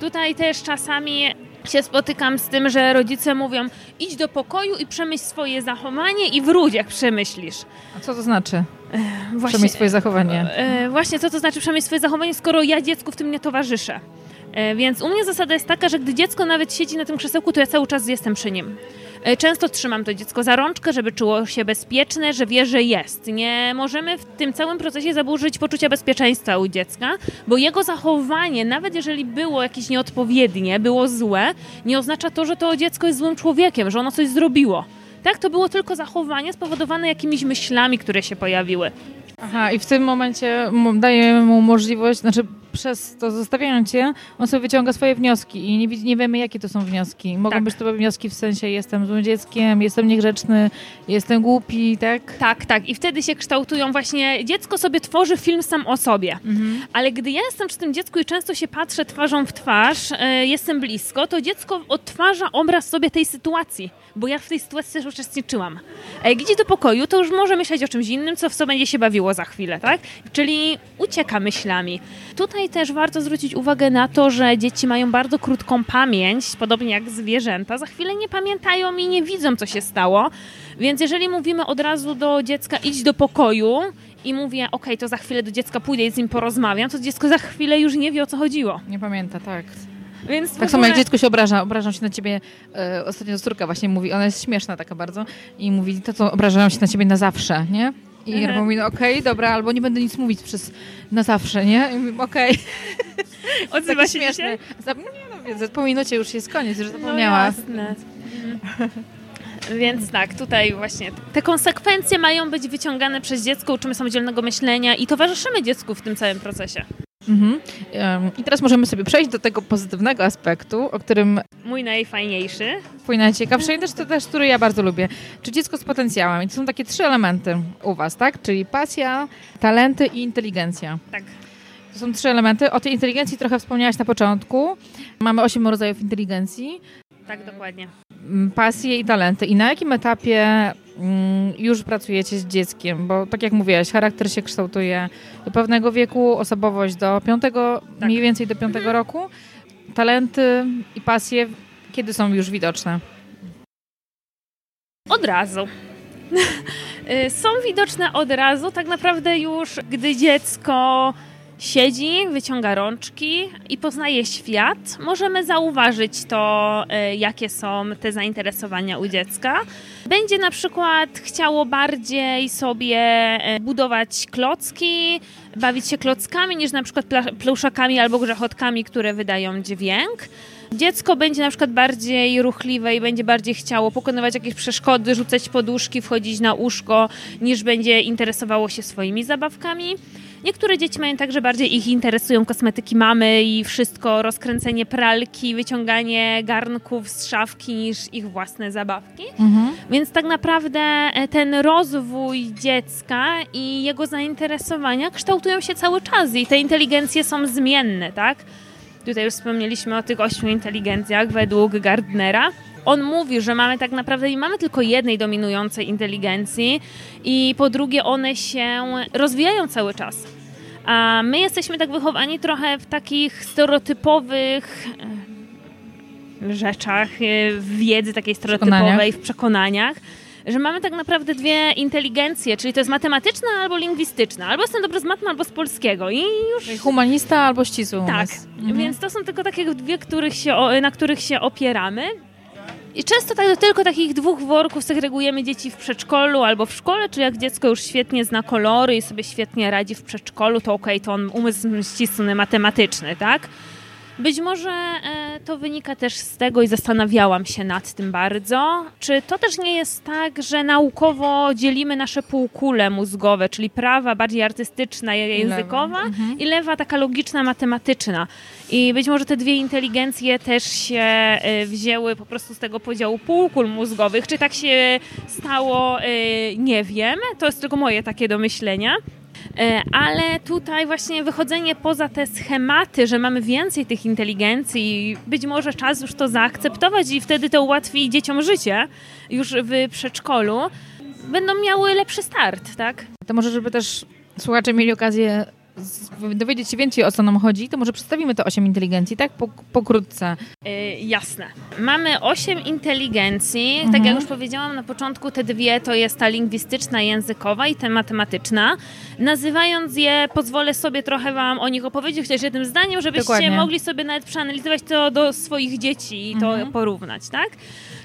Tutaj też czasami się spotykam z tym, że rodzice mówią idź do pokoju i przemyśl swoje zachowanie i wróć jak przemyślisz. A co to znaczy? Właśnie, przemyśl swoje zachowanie. E, właśnie co to znaczy przemyśl swoje zachowanie, skoro ja dziecku w tym nie towarzyszę. E, więc u mnie zasada jest taka, że gdy dziecko nawet siedzi na tym krzesełku, to ja cały czas jestem przy nim. E, często trzymam to dziecko za rączkę, żeby czuło się bezpieczne, że wie, że jest. Nie możemy w tym całym procesie zaburzyć poczucia bezpieczeństwa u dziecka, bo jego zachowanie, nawet jeżeli było jakieś nieodpowiednie, było złe, nie oznacza to, że to dziecko jest złym człowiekiem, że ono coś zrobiło. Tak, to było tylko zachowanie spowodowane jakimiś myślami, które się pojawiły. Aha, i w tym momencie daje mu możliwość, znaczy przez to zostawiając cię, on sobie wyciąga swoje wnioski i nie, nie wiemy, jakie to są wnioski. Mogą tak. być to wnioski w sensie jestem złym dzieckiem, jestem niegrzeczny, jestem głupi, tak? Tak, tak. I wtedy się kształtują właśnie, dziecko sobie tworzy film sam o sobie. Mhm. Ale gdy ja jestem przy tym dziecku i często się patrzę twarzą w twarz, e, jestem blisko, to dziecko odtwarza obraz sobie tej sytuacji bo ja w tej sytuacji też uczestniczyłam. Jak idzie do pokoju, to już może myśleć o czymś innym, co w co będzie się bawiło za chwilę, tak? Czyli ucieka myślami. Tutaj też warto zwrócić uwagę na to, że dzieci mają bardzo krótką pamięć, podobnie jak zwierzęta. Za chwilę nie pamiętają i nie widzą, co się stało. Więc jeżeli mówimy od razu do dziecka, idź do pokoju i mówię, ok, to za chwilę do dziecka pójdę i z nim porozmawiam, to dziecko za chwilę już nie wie, o co chodziło. Nie pamięta, tak. Więc tak ogóle... samo jak dziecko się obraża, obrażam się na ciebie, e, ostatnio córka właśnie mówi, ona jest śmieszna taka bardzo i mówi, to co obrażają się na ciebie na zawsze, nie? I mhm. ja mówi, no okej, okay, dobra, albo nie będę nic mówić przez na zawsze, nie? I okej. Okay. Odzywa się śmieszne. Za, no nie no, po minucie już jest koniec, już zapomniała. No jasne. Więc tak, tutaj właśnie te konsekwencje mają być wyciągane przez dziecko, uczymy samodzielnego myślenia i towarzyszymy dziecku w tym całym procesie. Mhm. I teraz możemy sobie przejść do tego pozytywnego aspektu, o którym... Mój najfajniejszy. Twój najciekawszy i też, to też, który ja bardzo lubię. Czy dziecko z potencjałem. I to są takie trzy elementy u was, tak? Czyli pasja, talenty i inteligencja. Tak. To są trzy elementy. O tej inteligencji trochę wspomniałaś na początku. Mamy osiem rodzajów inteligencji. Tak, dokładnie. Mm, pasje i talenty. I na jakim etapie już pracujecie z dzieckiem? Bo tak jak mówiłaś, charakter się kształtuje do pewnego wieku, osobowość do piątego, tak. mniej więcej do piątego mhm. roku. Talenty i pasje kiedy są już widoczne? Od razu. Y, są widoczne od razu, tak naprawdę już gdy dziecko siedzi, wyciąga rączki i poznaje świat, możemy zauważyć to, e, jakie są te zainteresowania u dziecka. Będzie na przykład chciało bardziej sobie e, budować klocki, bawić się klockami, niż na przykład pluszakami albo grzechotkami, które wydają dźwięk. Dziecko będzie na przykład bardziej ruchliwe i będzie bardziej chciało pokonywać jakieś przeszkody, rzucać poduszki, wchodzić na łóżko, niż będzie interesowało się swoimi zabawkami. Niektóre dzieci mają tak, że bardziej ich interesują kosmetyki mamy i wszystko, rozkręcenie pralki, wyciąganie garnków z szafki niż ich własne zabawki. Mhm. Więc tak naprawdę e, ten rozwój dziecka i jego zainteresowania kształtują się cały czas i te inteligencje są zmienne, tak? Tutaj już wspomnieliśmy o tych ośmiu inteligencjach według Gardnera. On mówi, że mamy tak naprawdę nie mamy tylko jednej dominującej inteligencji i po drugie one się rozwijają cały czas. A my jesteśmy tak wychowani trochę w takich stereotypowych e, rzeczach, e, w wiedzy takiej stereotypowej, w przekonaniach że mamy tak naprawdę dwie inteligencje, czyli to jest matematyczna albo lingwistyczna. Albo jestem dobry z matmy, albo z polskiego. I już... Humanista albo ścisły Tak, mhm. więc to są tylko takie dwie, których się, na których się opieramy. I często tak, tylko takich dwóch worków segregujemy dzieci w przedszkolu albo w szkole, czyli jak dziecko już świetnie zna kolory i sobie świetnie radzi w przedszkolu, to okej, okay, to on umysł ścisły, matematyczny, tak? Być może e, to wynika też z tego i zastanawiałam się nad tym bardzo, czy to też nie jest tak, że naukowo dzielimy nasze półkule mózgowe, czyli prawa bardziej artystyczna, językowa lewa. Mhm. i lewa taka logiczna, matematyczna. I być może te dwie inteligencje też się e, wzięły po prostu z tego podziału półkul mózgowych. Czy tak się stało, e, nie wiem. To jest tylko moje takie domyślenia. E, ale tutaj właśnie wychodzenie poza te schematy, że mamy więcej tych inteligencji, być może czas już to zaakceptować i wtedy to ułatwi dzieciom życie już w przedszkolu, będą miały lepszy start, tak? To może, żeby też słuchacze mieli okazję dowiedzieć się więcej o co nam chodzi, to może przedstawimy te osiem inteligencji, tak? Pokrótce. Yy, jasne. Mamy osiem inteligencji. Mhm. Tak jak już powiedziałam na początku, te dwie to jest ta lingwistyczna, językowa i ta matematyczna. Nazywając je, pozwolę sobie trochę wam o nich opowiedzieć, chociaż jednym zdaniem, żebyście Dokładnie. mogli sobie nawet przeanalizować to do swoich dzieci i to mhm. porównać, tak?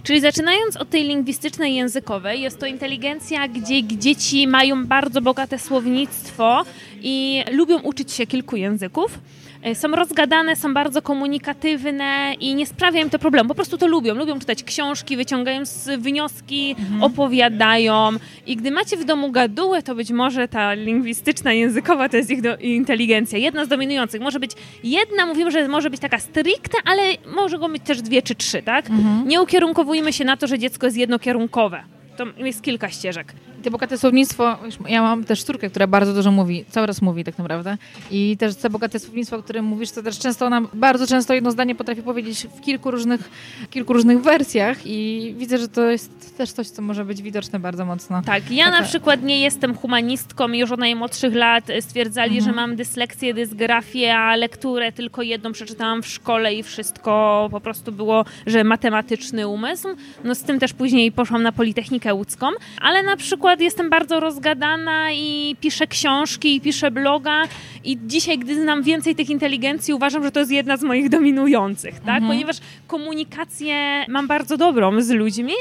Czyli zaczynając od tej lingwistycznej, językowej, jest to inteligencja, gdzie dzieci mają bardzo bogate słownictwo i lubią uczyć się kilku języków. E, są rozgadane, są bardzo komunikatywne i nie sprawia im to problemu. Po prostu to lubią. Lubią czytać książki, wyciągają wnioski, mhm. opowiadają. I gdy macie w domu gadułę, to być może ta lingwistyczna, językowa to jest ich inteligencja. Jedna z dominujących. Może być jedna, mówimy, że może być taka stricte, ale może go być też dwie czy trzy, tak? Mhm. Nie ukierunkowujmy się na to, że dziecko jest jednokierunkowe. To jest kilka ścieżek. Te bogate słownictwo, ja mam też córkę, która bardzo dużo mówi, cały raz mówi tak naprawdę. I też te bogate słownictwo, o którym mówisz, to też często ona bardzo często jedno zdanie potrafi powiedzieć w kilku różnych, kilku różnych wersjach i widzę, że to jest też coś, co może być widoczne bardzo mocno. Tak, ja Taka... na przykład nie jestem humanistką już od najmłodszych lat stwierdzali, mhm. że mam dysleksję, dysgrafię, a lekturę tylko jedną przeczytałam w szkole i wszystko po prostu było, że matematyczny umysł. No z tym też później poszłam na Politechnikę Łódzką, ale na przykład przykład jestem bardzo rozgadana i piszę książki i piszę bloga i dzisiaj, gdy znam więcej tych inteligencji, uważam, że to jest jedna z moich dominujących, tak? Mhm. Ponieważ komunikację mam bardzo dobrą z ludźmi,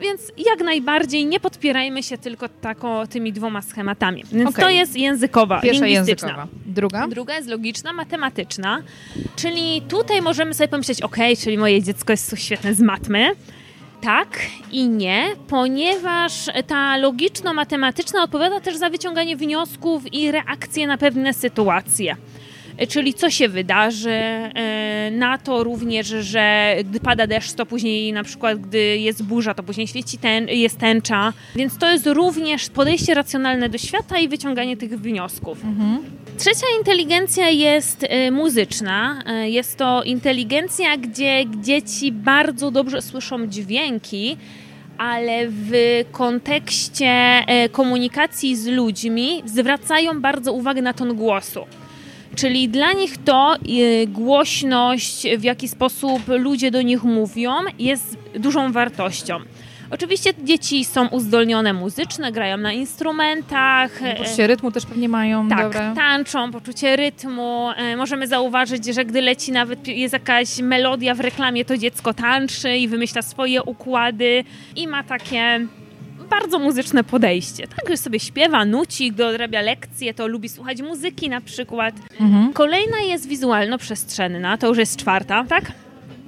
więc jak najbardziej nie podpierajmy się tylko tako, tymi dwoma schematami. Więc okay. to jest językowa, Pierwsza lingwistyczna. Językowa. Druga? Druga jest logiczna, matematyczna. Czyli tutaj możemy sobie pomyśleć, ok, czyli moje dziecko jest świetne z matmy, tak i nie, ponieważ ta logiczno-matematyczna odpowiada też za wyciąganie wniosków i reakcje na pewne sytuacje. Czyli co się wydarzy, e, na to również, że gdy pada deszcz, to później na przykład gdy jest burza, to później świeci ten, jest tęcza. Więc to jest również podejście racjonalne do świata i wyciąganie tych wniosków. Mhm. Trzecia inteligencja jest y, muzyczna. Jest to inteligencja, gdzie dzieci bardzo dobrze słyszą dźwięki, ale w kontekście komunikacji z ludźmi zwracają bardzo uwagę na ton głosu. Czyli dla nich to głośność, w jaki sposób ludzie do nich mówią, jest dużą wartością. Oczywiście dzieci są uzdolnione muzyczne, grają na instrumentach. Poczucie rytmu też pewnie mają. Tak, dobre. tańczą, poczucie rytmu. E, możemy zauważyć, że gdy leci nawet jest jakaś melodia w reklamie, to dziecko tańczy i wymyśla swoje układy i ma takie bardzo muzyczne podejście. Tak, że sobie śpiewa, nuci, dorabia lekcje, to lubi słuchać muzyki na przykład. Mhm. Kolejna jest wizualno-przestrzenna, to już jest czwarta, tak?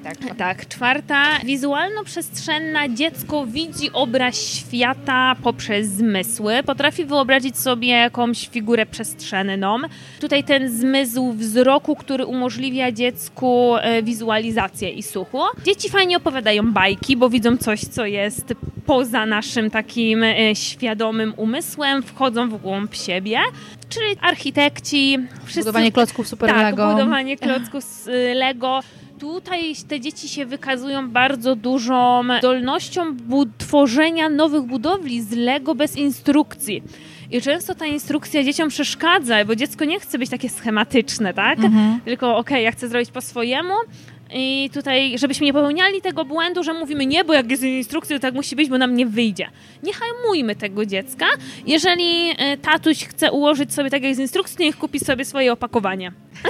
Tak. tak. Czwarta, wizualno-przestrzenna. Dziecko widzi obraz świata poprzez zmysły. Potrafi wyobrazić sobie jakąś figurę przestrzenną. Tutaj ten zmysł wzroku, który umożliwia dziecku e, wizualizację i słuchu. Dzieci fajnie opowiadają bajki, bo widzą coś, co jest poza naszym takim e, świadomym umysłem, wchodzą w głąb siebie czyli architekci. Wszyscy, budowanie klocków super tak, Lego. budowanie klocków z e, Lego tutaj te dzieci się wykazują bardzo dużą zdolnością tworzenia nowych budowli z Lego bez instrukcji. I często ta instrukcja dzieciom przeszkadza, bo dziecko nie chce być takie schematyczne, tak? Mhm. Tylko okej, okay, ja chcę zrobić po swojemu, i tutaj, żebyśmy nie popełniali tego błędu, że mówimy nie, bo jak jest instrukcja, to tak musi być, bo nam nie wyjdzie. Nie hajmujmy tego dziecka. Jeżeli e, tatuś chce ułożyć sobie tak jak z instrukcji, niech kupi sobie swoje opakowanie.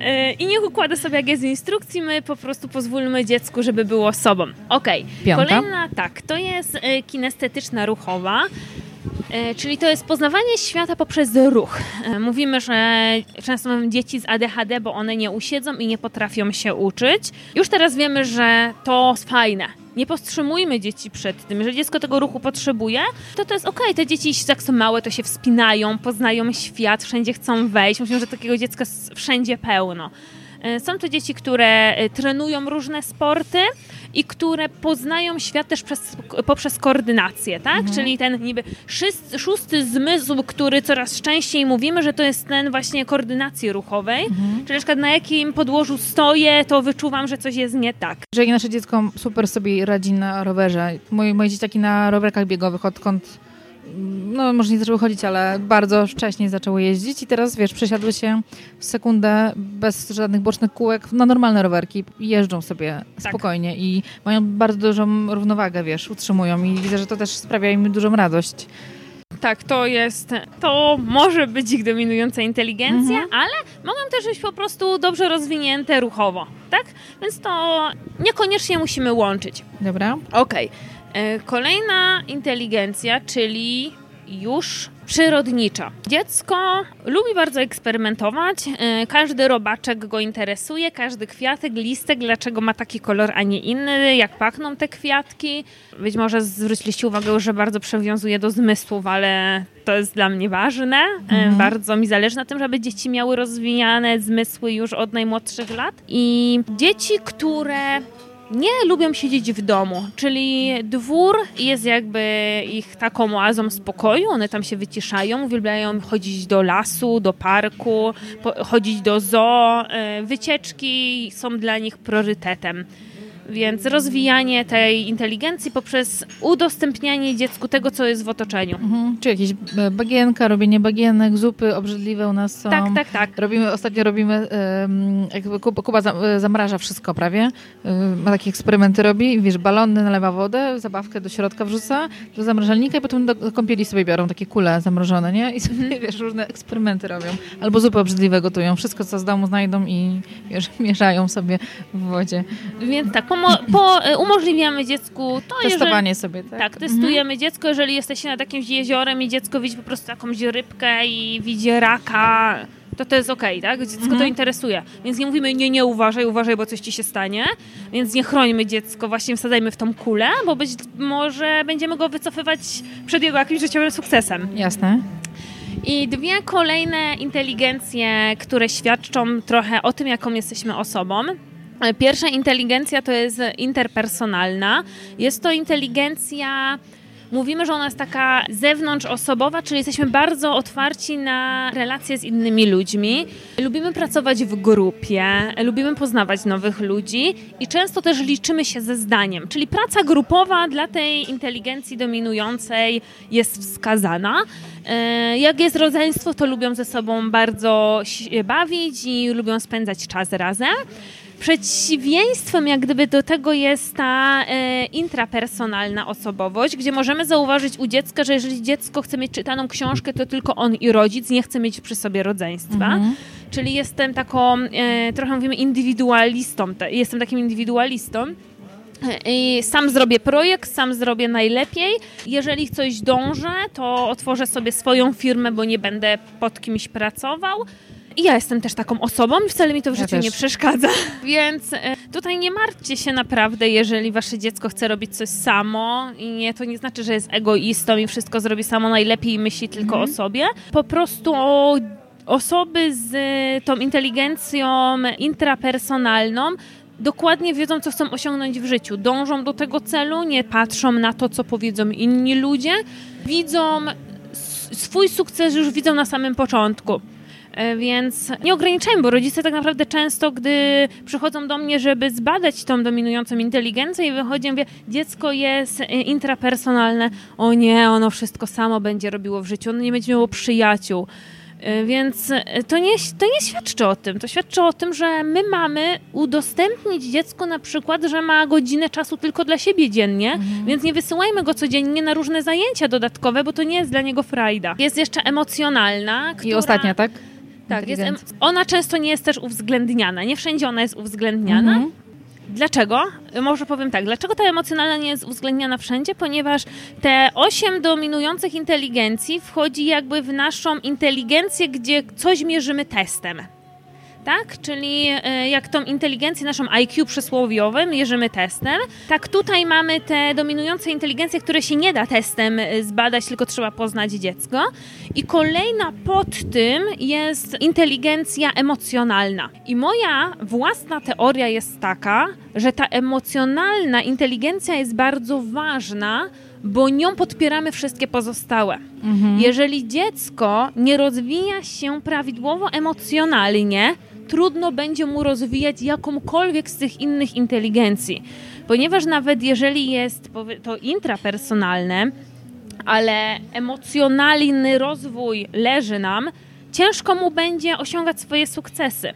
E, I niech układa sobie jak jest instrukcji, my po prostu pozwólmy dziecku, żeby było sobą. Okej. Okay. Kolejna, tak, to jest e, kinestetyczna ruchowa. E, czyli to jest poznawanie świata poprzez ruch. E, mówimy, że często mamy dzieci z ADHD, bo one nie usiedzą i nie potrafią się uczyć. Już teraz wiemy, że to fajne. Nie powstrzymujmy dzieci przed tym. Jeżeli dziecko tego ruchu potrzebuje, to to jest okej. Okay. Te dzieci, jak są małe, to się wspinają, poznają świat, wszędzie chcą wejść. Myślę, że takiego dziecka wszędzie pełno. E, są to dzieci, które trenują różne sporty, i które poznają świat też przez, poprzez koordynację, tak? Mhm. Czyli ten niby szósty, szósty zmysł, który coraz częściej mówimy, że to jest ten właśnie koordynacji ruchowej. Mhm. Czyli na przykład na jakim podłożu stoję, to wyczuwam, że coś jest nie tak. Jeżeli nasze dziecko super sobie radzi na rowerze, moje, moje dzieciaki na rowerkach biegowych, odkąd no może nie zaczęły chodzić, ale bardzo wcześnie zaczęły jeździć i teraz, wiesz, przesiadły się w sekundę bez żadnych bocznych kółek na normalne rowerki jeżdżą sobie tak. spokojnie i mają bardzo dużą równowagę, wiesz, utrzymują i widzę, że to też sprawia im dużą radość tak, to jest, to może być ich dominująca inteligencja, mhm. ale mogą też być po prostu dobrze rozwinięte ruchowo, tak? Więc to niekoniecznie musimy łączyć. Dobra. Okej. Okay. E, kolejna inteligencja, czyli już przyrodnicza. Dziecko lubi bardzo eksperymentować. E, każdy robaczek go interesuje, każdy kwiatek, listek, dlaczego ma taki kolor, a nie inny, jak pachną te kwiatki. Być może zwróciliście uwagę, że bardzo przywiązuje do zmysłów, ale to jest dla mnie ważne. E, mhm. Bardzo mi zależy na tym, żeby dzieci miały rozwijane zmysły już od najmłodszych lat. I dzieci, które nie lubią siedzieć w domu, czyli dwór jest jakby ich taką oazą spokoju, one tam się wyciszają, uwielbiają chodzić do lasu, do parku, chodzić do zoo, e, wycieczki są dla nich priorytetem. Więc rozwijanie tej inteligencji poprzez udostępnianie dziecku tego, co jest w otoczeniu. Mhm. Czy jakieś e, bagienka, robienie bagienek, zupy obrzydliwe u nas są. Tak, tak, tak. Robimy, ostatnio robimy, jakby Kuba e, zamraża wszystko prawie. E, ma takie eksperymenty robi. Wiesz, balony nalewa wodę, zabawkę do środka wrzuca, do zamrażalnika i potem do kąpieli sobie biorą takie kule zamrożone, nie? I sobie, mhm. wiesz, różne eksperymenty robią. Albo zupy obrzydliwe gotują. Wszystko, co z domu znajdą i wiesz, mieszają sobie w wodzie. Więc tak, po, e, umożliwiamy dziecku to, Testowanie jeżeli, sobie, tak? Tak, testujemy mhm. dziecko, jeżeli jesteście nad jakimś jeziorem i dziecko widzi po prostu jakąś rybkę i widzi raka, to to jest okej, okay, tak? Dziecko mhm. to interesuje. Więc nie mówimy, nie, nie uważaj, uważaj, bo coś ci się stanie. Więc nie chrońmy dziecko, właśnie wsadzajmy w tą kulę, bo być może będziemy go wycofywać przed jego jakimś życiowym sukcesem. Jasne. I dwie kolejne inteligencje, które świadczą trochę o tym, jaką jesteśmy osobą. Pierwsza inteligencja to jest interpersonalna. Jest to inteligencja mówimy, że ona jest taka zewnątrzosobowa, czyli jesteśmy bardzo otwarci na relacje z innymi ludźmi. Lubimy pracować w grupie, lubimy poznawać nowych ludzi i często też liczymy się ze zdaniem. Czyli praca grupowa dla tej inteligencji dominującej jest wskazana. E, jak jest rodzeństwo, to lubią ze sobą bardzo się bawić i lubią spędzać czas razem. Przeciwieństwem jak gdyby do tego jest ta e, intrapersonalna osobowość, gdzie możemy zauważyć u dziecka, że jeżeli dziecko chce mieć czytaną książkę, to tylko on i rodzic nie chce mieć przy sobie rodzeństwa. Mhm. Czyli jestem taką, e, trochę mówimy indywidualistą, te, jestem takim indywidualistą. I sam zrobię projekt, sam zrobię najlepiej. Jeżeli coś dążę, to otworzę sobie swoją firmę, bo nie będę pod kimś pracował. I ja jestem też taką osobą i wcale mi to w życiu ja nie przeszkadza. Więc e, tutaj nie martwcie się naprawdę, jeżeli wasze dziecko chce robić coś samo i nie, to nie znaczy, że jest egoistą i wszystko zrobi samo najlepiej i myśli tylko mm. o sobie. Po prostu o osoby z tą inteligencją intrapersonalną dokładnie wiedzą, co chcą osiągnąć w życiu. Dążą do tego celu, nie patrzą na to, co powiedzą inni ludzie. Widzą swój sukces już widzą na samym początku. E, więc nie ograniczajmy, bo rodzice tak naprawdę często, gdy przychodzą do mnie, żeby zbadać tą dominującą inteligencję i wychodzi, mówię, dziecko jest e, intrapersonalne, o nie, ono wszystko samo będzie robiło w życiu, ono nie będzie miało przyjaciół. E, więc to nie, to nie świadczy o tym. To świadczy o tym, że my mamy udostępnić dziecku na przykład, że ma godzinę czasu tylko dla siebie dziennie, mhm. więc nie wysyłajmy go codziennie na różne zajęcia dodatkowe, bo to nie jest dla niego frajda. Jest jeszcze emocjonalna. Która... I ostatnia, tak? Tak, jest, ona często nie jest też uwzględniana. Nie wszędzie ona jest uwzględniana. Mhm. Dlaczego? Może powiem tak, dlaczego ta emocjonalna nie jest uwzględniana wszędzie? Ponieważ te osiem dominujących inteligencji wchodzi jakby w naszą inteligencję, gdzie coś mierzymy testem tak? Czyli e, jak tą inteligencję, naszą IQ przysłowiowym mierzymy testem, tak tutaj mamy te dominujące inteligencje, które się nie da testem e, zbadać, tylko trzeba poznać dziecko. I kolejna pod tym jest inteligencja emocjonalna. I moja własna teoria jest taka, że ta emocjonalna inteligencja jest bardzo ważna, bo nią podpieramy wszystkie pozostałe. Mhm. Jeżeli dziecko nie rozwija się prawidłowo emocjonalnie, trudno będzie mu rozwijać jakąkolwiek z tych innych inteligencji. Ponieważ nawet jeżeli jest to intrapersonalne, ale emocjonalny rozwój leży nam, ciężko mu będzie osiągać swoje sukcesy.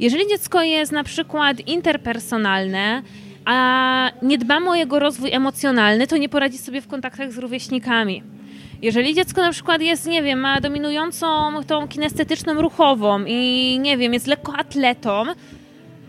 Jeżeli dziecko jest na przykład interpersonalne, a nie dbamy o jego rozwój emocjonalny, to nie poradzi sobie w kontaktach z rówieśnikami. Jeżeli dziecko na przykład jest, nie wiem, ma dominującą tą kinestetyczną ruchową i nie wiem, jest lekkoatletą,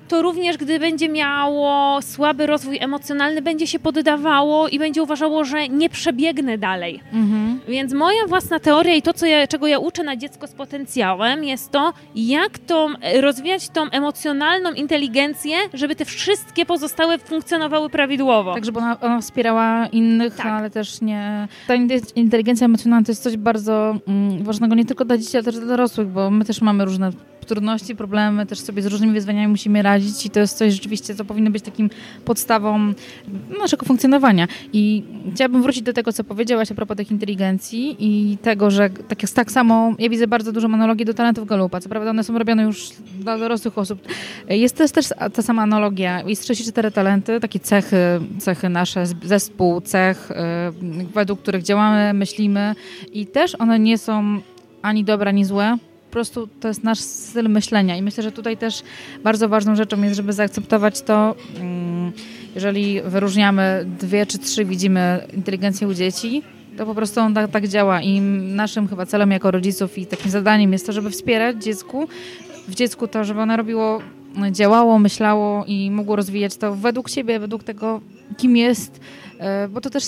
to również gdy będzie miało słaby rozwój emocjonalny, będzie się poddawało i będzie uważało, że nie przebiegnę dalej. Mhm. Więc moja własna teoria i to, co ja, czego ja uczę na dziecko z potencjałem, jest to, jak tą, rozwijać tą emocjonalną inteligencję, żeby te wszystkie pozostałe funkcjonowały prawidłowo. Tak, żeby ona, ona wspierała innych, tak. ale też nie... Ta inteligencja emocjonalna to jest coś bardzo mm, ważnego nie tylko dla dzieci, ale też dla dorosłych, bo my też mamy różne trudności, problemy, też sobie z różnymi wyzwaniami musimy radzić i to jest coś rzeczywiście, co powinno być takim podstawą naszego funkcjonowania. I chciałabym wrócić do tego, co powiedziałaś a propos tych inteligencji i tego, że tak, tak samo ja widzę bardzo dużo analogii do talentów Galupa. Co prawda one są robione już dla dorosłych osób. Jest też, też ta sama analogia. Jest 34 talenty, takie cechy, cechy nasze, zespół, cech, yy, według których działamy, myślimy i też one nie są ani dobre, ani złe po prostu to jest nasz styl myślenia i myślę, że tutaj też bardzo ważną rzeczą jest, żeby zaakceptować to, mm, jeżeli wyróżniamy dwie czy trzy, widzimy inteligencję u dzieci, to po prostu on tak, tak działa i naszym chyba celem jako rodziców i takim zadaniem jest to, żeby wspierać dziecku, w dziecku to, żeby ono robiło, działało, myślało i mogło rozwijać to według siebie, według tego, kim jest, e, bo to też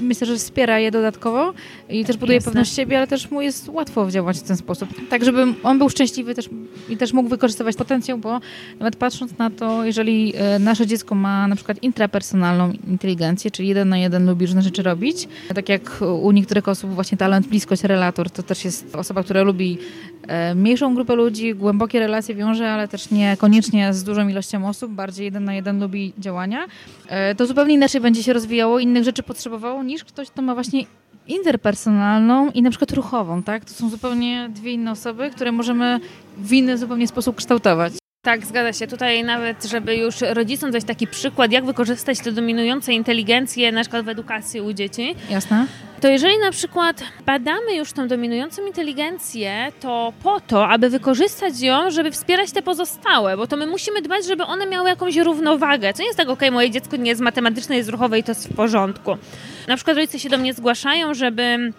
myślę, że wspiera je dodatkowo i też buduje Jasne. pewność siebie, ale też mu jest łatwo działać w ten sposób. Tak, żeby on był szczęśliwy też, i też mógł wykorzystywać potencjał, bo nawet patrząc na to, jeżeli e, nasze dziecko ma na przykład intrapersonalną inteligencję, czyli jeden na jeden lubi różne rzeczy robić, tak jak u niektórych osób właśnie talent, bliskość, relator, to też jest osoba, która lubi mniejszą grupę ludzi, głębokie relacje wiąże, ale też niekoniecznie z dużą ilością osób, bardziej jeden na jeden lubi działania, e, to zupełnie inaczej będzie się rozwijało, innych rzeczy potrzebowało, niż ktoś, kto ma właśnie interpersonalną i na przykład ruchową, tak? To są zupełnie dwie inne osoby, które możemy w inny zupełnie sposób kształtować. Tak, zgadza się. Tutaj nawet, żeby już rodzicom dać taki przykład, jak wykorzystać te dominujące inteligencje na przykład w edukacji u dzieci. Jasne. To jeżeli na przykład badamy już tą dominującą inteligencję, to po to, aby wykorzystać ją, żeby wspierać te pozostałe, bo to my musimy dbać, żeby one miały jakąś równowagę. Co nie jest tak, ok, moje dziecko nie jest matematyczne, jest ruchowe i to jest w porządku. Na przykład rodzice się do mnie zgłaszają, żeby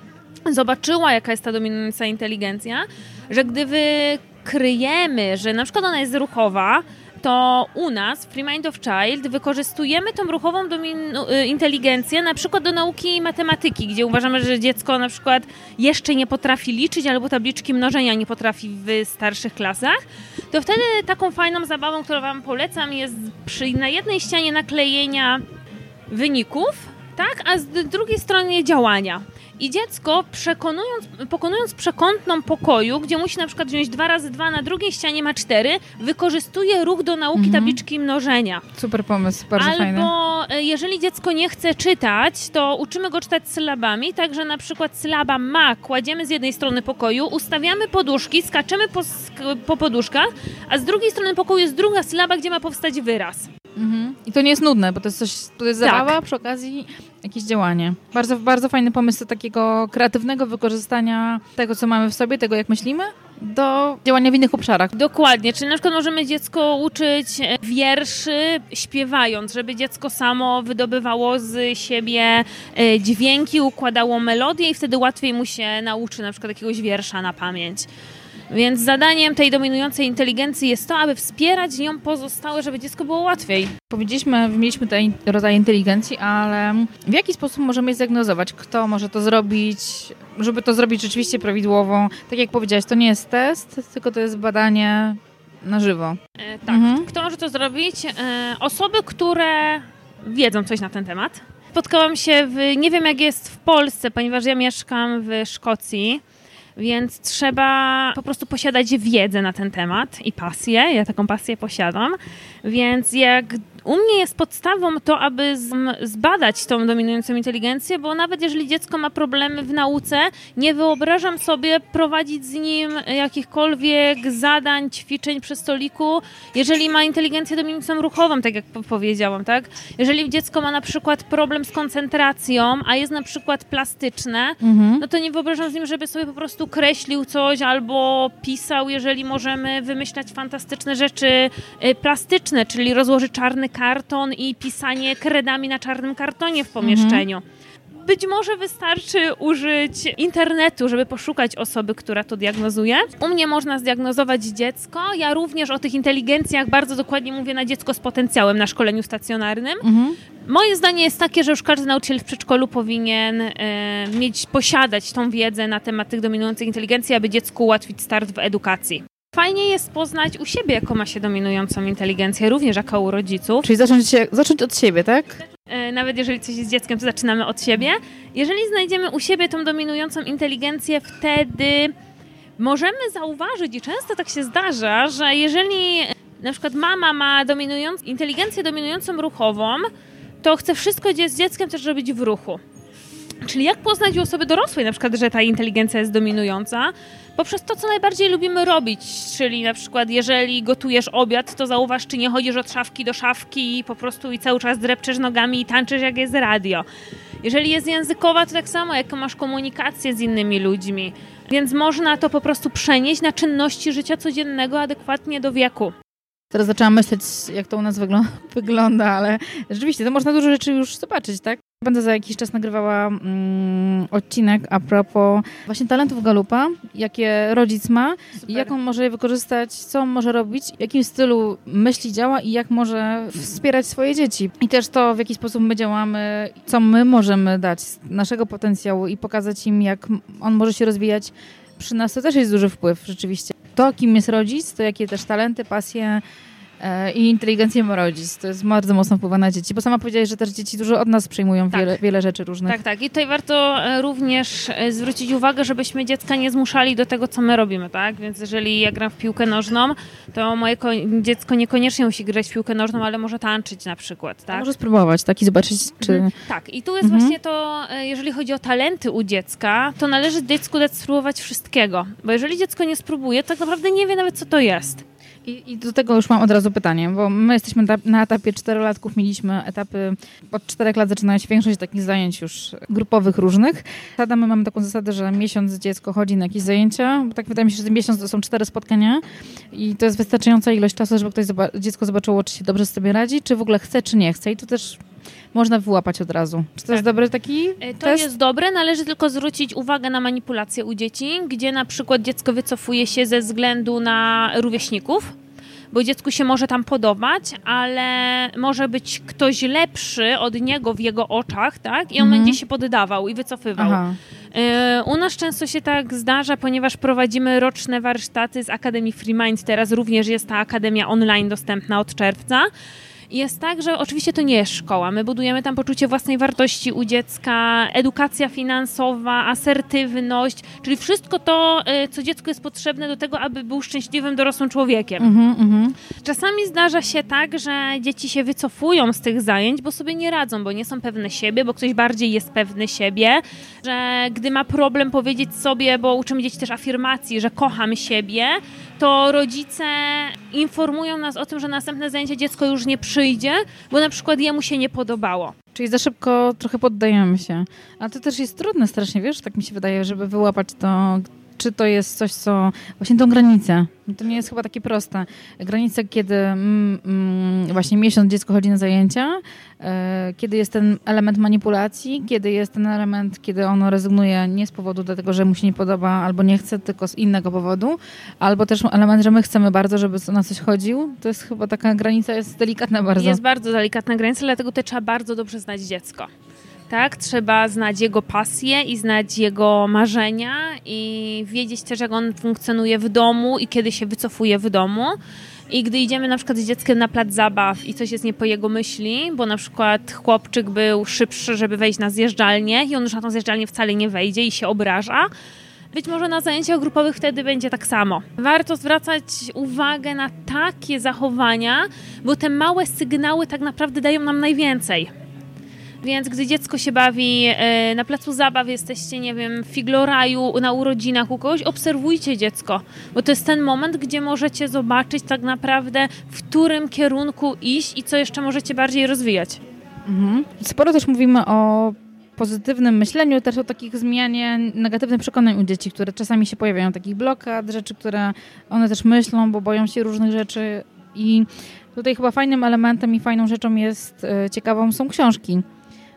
zobaczyła, jaka jest ta dominująca inteligencja, że gdy wy kryjemy, że na przykład ona jest ruchowa, to u nas w Free Mind of Child wykorzystujemy tą ruchową y, inteligencję na przykład do nauki matematyki, gdzie uważamy, że dziecko na przykład jeszcze nie potrafi liczyć albo tabliczki mnożenia nie potrafi w starszych klasach, to wtedy taką fajną zabawą, którą Wam polecam jest przy, na jednej ścianie naklejenia wyników, tak, a z drugiej strony działania. I dziecko, przekonując, pokonując przekątną pokoju, gdzie musi na przykład wziąć 2 razy 2 na drugiej ścianie ma 4, wykorzystuje ruch do nauki mhm. tabliczki mnożenia. Super pomysł, bardzo Albo, fajny. Albo e, jeżeli dziecko nie chce czytać, to uczymy go czytać sylabami, także na przykład sylaba ma kładziemy z jednej strony pokoju, ustawiamy poduszki, skaczemy po, po poduszkach, a z drugiej strony pokoju jest druga sylaba, gdzie ma powstać wyraz. Mhm. I to nie jest nudne, bo to jest coś, to jest zabawa, tak. przy okazji jakieś działanie. Bardzo, bardzo fajny pomysł takiego kreatywnego wykorzystania tego, co mamy w sobie, tego, jak myślimy, do działania w innych obszarach. Dokładnie, czyli na przykład możemy dziecko uczyć wierszy śpiewając, żeby dziecko samo wydobywało z siebie e, dźwięki, układało melodię i wtedy łatwiej mu się nauczy na przykład jakiegoś wiersza na pamięć. Więc zadaniem tej dominującej inteligencji jest to, aby wspierać nią pozostałe, żeby dziecko było łatwiej. Powiedzieliśmy, wymieniliśmy tutaj rodzaj inteligencji, ale w jaki sposób możemy zdiagnozować, kto może to zrobić, żeby to zrobić rzeczywiście prawidłowo? Tak jak powiedziałaś, to nie jest test, tylko to jest badanie na żywo. E, tak. Mhm. Kto może to zrobić? E, osoby, które wiedzą coś na ten temat. Spotkałam się w, nie wiem jak jest w Polsce, ponieważ ja mieszkam w Szkocji więc trzeba po prostu posiadać wiedzę na ten temat i pasję. Ja taką pasję posiadam. Więc jak U mnie jest podstawą to, aby zbadać tą dominującą inteligencję, bo nawet jeżeli dziecko ma problemy w nauce, nie wyobrażam sobie prowadzić z nim jakichkolwiek zadań, ćwiczeń przy stoliku, jeżeli ma inteligencję dominującą ruchową, tak jak powiedziałam, tak? Jeżeli dziecko ma na przykład problem z koncentracją, a jest na przykład plastyczne, mhm. no to nie wyobrażam z nim, żeby sobie po prostu kreślił coś albo pisał, jeżeli możemy wymyślać fantastyczne rzeczy y, plastyczne, czyli rozłożyć czarny karton i pisanie kredami na czarnym kartonie w pomieszczeniu. Mhm. Być może wystarczy użyć internetu, żeby poszukać osoby, która to diagnozuje. U mnie można zdiagnozować dziecko. Ja również o tych inteligencjach bardzo dokładnie mówię na dziecko z potencjałem na szkoleniu stacjonarnym. Mhm. Moje zdanie jest takie, że już każdy nauczyciel w przedszkolu powinien e, mieć, posiadać tą wiedzę na temat tych dominujących inteligencji, aby dziecku ułatwić start w edukacji. Fajnie jest poznać u siebie, jaką ma się dominującą inteligencję, również jako u rodziców. Czyli zacząć, się, zacząć od siebie, tak? E, nawet jeżeli coś jest z dzieckiem, to zaczynamy od siebie. Jeżeli znajdziemy u siebie tą dominującą inteligencję, wtedy możemy zauważyć, i często tak się zdarza, że jeżeli na przykład mama ma dominując, inteligencję dominującą ruchową, to chce wszystko z dzieckiem też robić w ruchu. Czyli jak poznać u osoby dorosłej na przykład, że ta inteligencja jest dominująca? Poprzez to, co najbardziej lubimy robić, czyli na przykład jeżeli gotujesz obiad, to zauważ, czy nie chodzisz od szafki do szafki i po prostu i cały czas drepczesz nogami i tańczysz jak jest radio. Jeżeli jest językowa, to tak samo, jak masz komunikację z innymi ludźmi. Więc można to po prostu przenieść na czynności życia codziennego adekwatnie do wieku. Teraz zaczęłam myśleć, jak to u nas wygląda, ale rzeczywiście to można dużo rzeczy już zobaczyć, tak? Będę za jakiś czas nagrywała mm, odcinek a propos właśnie talentów Galupa, jakie rodzic ma Super. i jak on może je wykorzystać, co on może robić, w jakim stylu myśli działa i jak może wspierać swoje dzieci. I też to, w jaki sposób my działamy, co my możemy dać z naszego potencjału i pokazać im, jak on może się rozwijać przy nas, to też jest duży wpływ rzeczywiście. To, kim jest rodzic, to jakie też talenty, pasje, i inteligencję rodzic. To jest bardzo mocno wpływa na dzieci, bo sama powiedziałaś, że też dzieci dużo od nas przyjmują tak. wiele, wiele rzeczy różnych. Tak, tak. I tutaj warto e, również e, zwrócić uwagę, żebyśmy dziecka nie zmuszali do tego, co my robimy, tak? Więc jeżeli ja gram w piłkę nożną, to moje dziecko niekoniecznie musi grać w piłkę nożną, ale może tańczyć na przykład, tak? może spróbować, tak? I zobaczyć, czy... Mhm. Tak. I tu jest mhm. właśnie to, jeżeli chodzi o talenty u dziecka, to należy dziecku dać spróbować wszystkiego. Bo jeżeli dziecko nie spróbuje, to tak naprawdę nie wie nawet, co to jest. I, I, do tego już mam od razu pytanie, bo my jesteśmy na etapie czterolatków, mieliśmy etapy, od czterech lat zaczynają się większość takich zajęć już grupowych różnych. Sada my mamy taką zasadę, że miesiąc dziecko chodzi na jakieś zajęcia, bo tak wydaje mi się, że miesiąc to są cztery spotkania i to jest wystarczająca ilość czasu, żeby ktoś dziecko zobaczyło, czy się dobrze sobie radzi, czy w ogóle chce, czy nie chce. I tu też można wyłapać od razu. Czy to tak. jest dobry taki e, To test? jest dobre, należy tylko zwrócić uwagę na manipulację u dzieci, gdzie na przykład dziecko wycofuje się ze względu na rówieśników, bo dziecku się może tam podobać, ale może być ktoś lepszy od niego w jego oczach, tak? I on mhm. będzie się poddawał i wycofywał. E, u nas często się tak zdarza, ponieważ prowadzimy roczne warsztaty z Akademii Free Mind. Teraz również jest ta akademia online dostępna od czerwca jest tak, że oczywiście to nie jest szkoła. My budujemy tam poczucie własnej wartości u dziecka, edukacja finansowa, asertywność, czyli wszystko to, y, co dziecku jest potrzebne do tego, aby był szczęśliwym dorosłym człowiekiem. Mm -hmm. Czasami zdarza się tak, że dzieci się wycofują z tych zajęć, bo sobie nie radzą, bo nie są pewne siebie, bo ktoś bardziej jest pewny siebie, że gdy ma problem powiedzieć sobie, bo uczymy dzieci też afirmacji, że kocham siebie, to rodzice informują nas o tym, że następne zajęcie dziecko już nie przyjdzie, bo na przykład jemu się nie podobało. Czyli za szybko trochę poddajemy się. A to też jest trudne strasznie, wiesz, tak mi się wydaje, żeby wyłapać to, czy to jest coś, co właśnie tą granicę. To nie jest chyba takie proste. Granica, kiedy mm, mm, właśnie miesiąc dziecko chodzi na zajęcia, e, kiedy jest ten element manipulacji, kiedy jest ten element, kiedy ono rezygnuje nie z powodu dlatego, że mu się nie podoba albo nie chce, tylko z innego powodu, albo też element, że my chcemy bardzo, żeby na coś chodził. To jest chyba taka granica, jest delikatna bardzo. Jest bardzo delikatna granica, dlatego to trzeba bardzo dobrze znać dziecko tak? Trzeba znać jego pasję i znać jego marzenia i wiedzieć też, jak on funkcjonuje w domu i kiedy się wycofuje w domu. I gdy idziemy na przykład z dzieckiem na plac zabaw i coś jest nie po jego myśli, bo na przykład chłopczyk był szybszy, żeby wejść na zjeżdżalnię i on już na tą zjeżdżalnię wcale nie wejdzie i się obraża, Być może na zajęciach grupowych wtedy będzie tak samo. Warto zwracać uwagę na takie zachowania, bo te małe sygnały tak naprawdę dają nam najwięcej. Więc gdy dziecko się bawi e, na placu zabaw, jesteście, nie wiem, w figloraju, na urodzinach u kogoś, obserwujcie dziecko, bo to jest ten moment, gdzie możecie zobaczyć tak naprawdę, w którym kierunku iść i co jeszcze możecie bardziej rozwijać. Mhm. Sporo też mówimy o pozytywnym myśleniu, też o takich zmianie negatywnych przekonań u dzieci, które czasami się pojawiają, takich blokad, rzeczy, które one też myślą, bo boją się różnych rzeczy i tutaj chyba fajnym elementem i fajną rzeczą jest, e, ciekawą są książki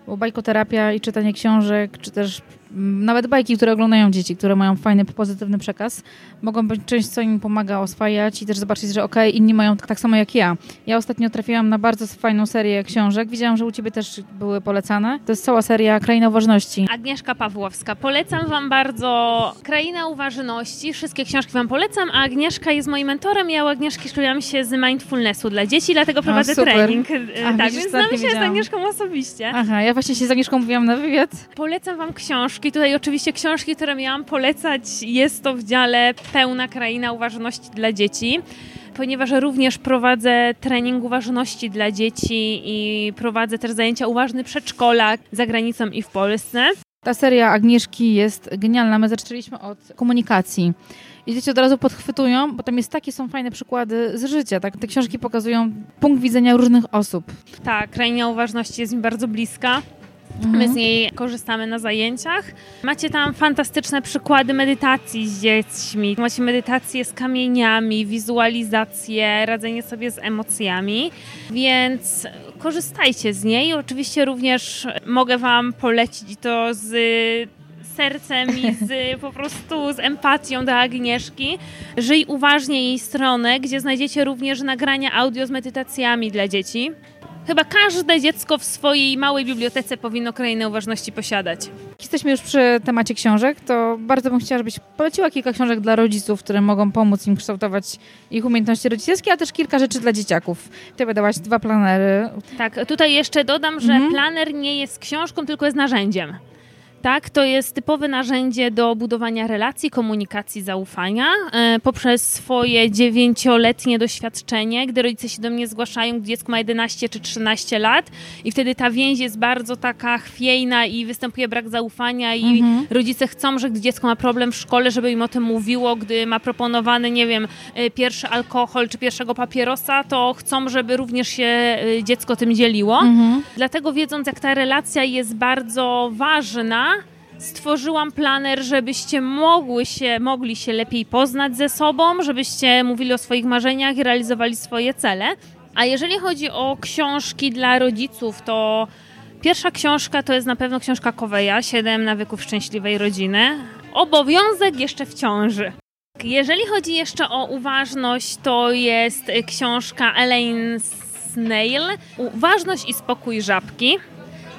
bo bajkoterapia i czytanie książek, czy też nawet bajki, które oglądają dzieci, które mają fajny, pozytywny przekaz, mogą być czymś, co im pomaga oswajać i też zobaczyć, że okej, okay, inni mają tak, tak, samo jak ja. Ja ostatnio trafiłam na bardzo fajną serię książek. Widziałam, że u ciebie też były polecane. To jest cała seria Kraina Uważności. Agnieszka Pawłowska. Polecam wam bardzo Kraina Uważności. Wszystkie książki wam polecam, a Agnieszka jest moim mentorem. Ja u Agnieszki szkoliłam się z mindfulnessu dla dzieci, dlatego prowadzę a, trening. A, tak, więc znamy się z Agnieszką osobiście. Aha, ja właśnie się z Agnieszką mówiłam na wywiad. Polecam wam książki książki. Tutaj oczywiście książki, które miałam polecać, jest to w dziale Pełna Kraina Uważności dla Dzieci ponieważ również prowadzę trening uważności dla dzieci i prowadzę też zajęcia uważny przedszkolak za granicą i w Polsce. Ta seria Agnieszki jest genialna. My zaczęliśmy od komunikacji. I dzieci od razu podchwytują, bo tam jest takie są fajne przykłady z życia. Tak? Te książki pokazują punkt widzenia różnych osób. Tak, kraina uważności jest mi bardzo bliska. Mhm. My z niej korzystamy na zajęciach. Macie tam fantastyczne przykłady medytacji z dziećmi. Macie medytacje z kamieniami, wizualizację, radzenie sobie z emocjami, więc korzystajcie z niej. Oczywiście również mogę Wam polecić to z sercem i z po prostu z empatią do Agnieszki. Żyj uważnie jej stronę, gdzie znajdziecie również nagrania audio z medytacjami dla dzieci. Chyba każde dziecko w swojej małej bibliotece powinno krainę uważności posiadać. Jesteśmy już przy temacie książek, to bardzo bym chciała, żebyś poleciła kilka książek dla rodziców, które mogą pomóc im kształtować ich umiejętności rodzicielskie, a też kilka rzeczy dla dzieciaków. Ty wydałaś dwa planery. Tak, tutaj jeszcze dodam, że mhm. planer nie jest książką, tylko jest narzędziem. Tak, to jest typowe narzędzie do budowania relacji, komunikacji, zaufania. E, poprzez swoje dziewięcioletnie doświadczenie, gdy rodzice się do mnie zgłaszają, gdy dziecko ma 11 czy 13 lat i wtedy ta więź jest bardzo taka chwiejna i występuje brak zaufania i mhm. rodzice chcą, że gdy dziecko ma problem w szkole, żeby im o tym mówiło, gdy ma proponowany, nie wiem, e, pierwszy alkohol czy pierwszego papierosa, to chcą, żeby również się e, dziecko tym dzieliło. Mhm. Dlatego wiedząc, jak ta relacja jest bardzo ważna, stworzyłam planer, żebyście mogły się, mogli się lepiej poznać ze sobą, żebyście mówili o swoich marzeniach i realizowali swoje cele. A jeżeli chodzi o książki dla rodziców, to pierwsza książka to jest na pewno książka Koweja, 7 nawyków szczęśliwej rodziny. Obowiązek jeszcze w ciąży. Jeżeli chodzi jeszcze o uważność, to jest książka Elaine Snail, Uważność i spokój żabki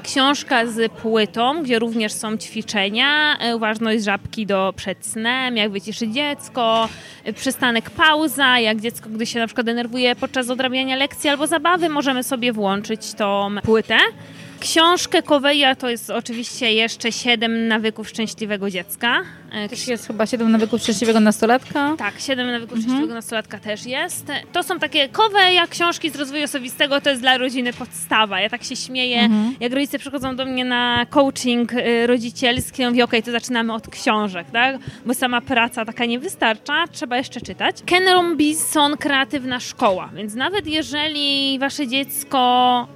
książka z płytą, gdzie również są ćwiczenia, e, uważność żabki do przed snem, jak wyciszyć dziecko, e, przystanek pauza, jak dziecko, gdy się na przykład denerwuje podczas odrabiania lekcji albo zabawy, możemy sobie włączyć tą płytę. Książkę Koweja to jest oczywiście jeszcze siedem nawyków szczęśliwego dziecka. E, też jest chyba siedem nawyków szczęśliwego nastolatka. Tak, siedem nawyków mhm. szczęśliwego nastolatka też jest. To są takie Koweja, książki z rozwoju osobistego, to jest dla rodziny podstawa. Ja tak się śmieję, mhm. jak rodzice przychodzą do mnie na coaching y, rodzicielski, ja mówię, okej, okay, to zaczynamy od książek, tak? Bo sama praca taka nie wystarcza, trzeba jeszcze czytać. Ken Robinson, Kreatywna Szkoła, więc nawet jeżeli wasze dziecko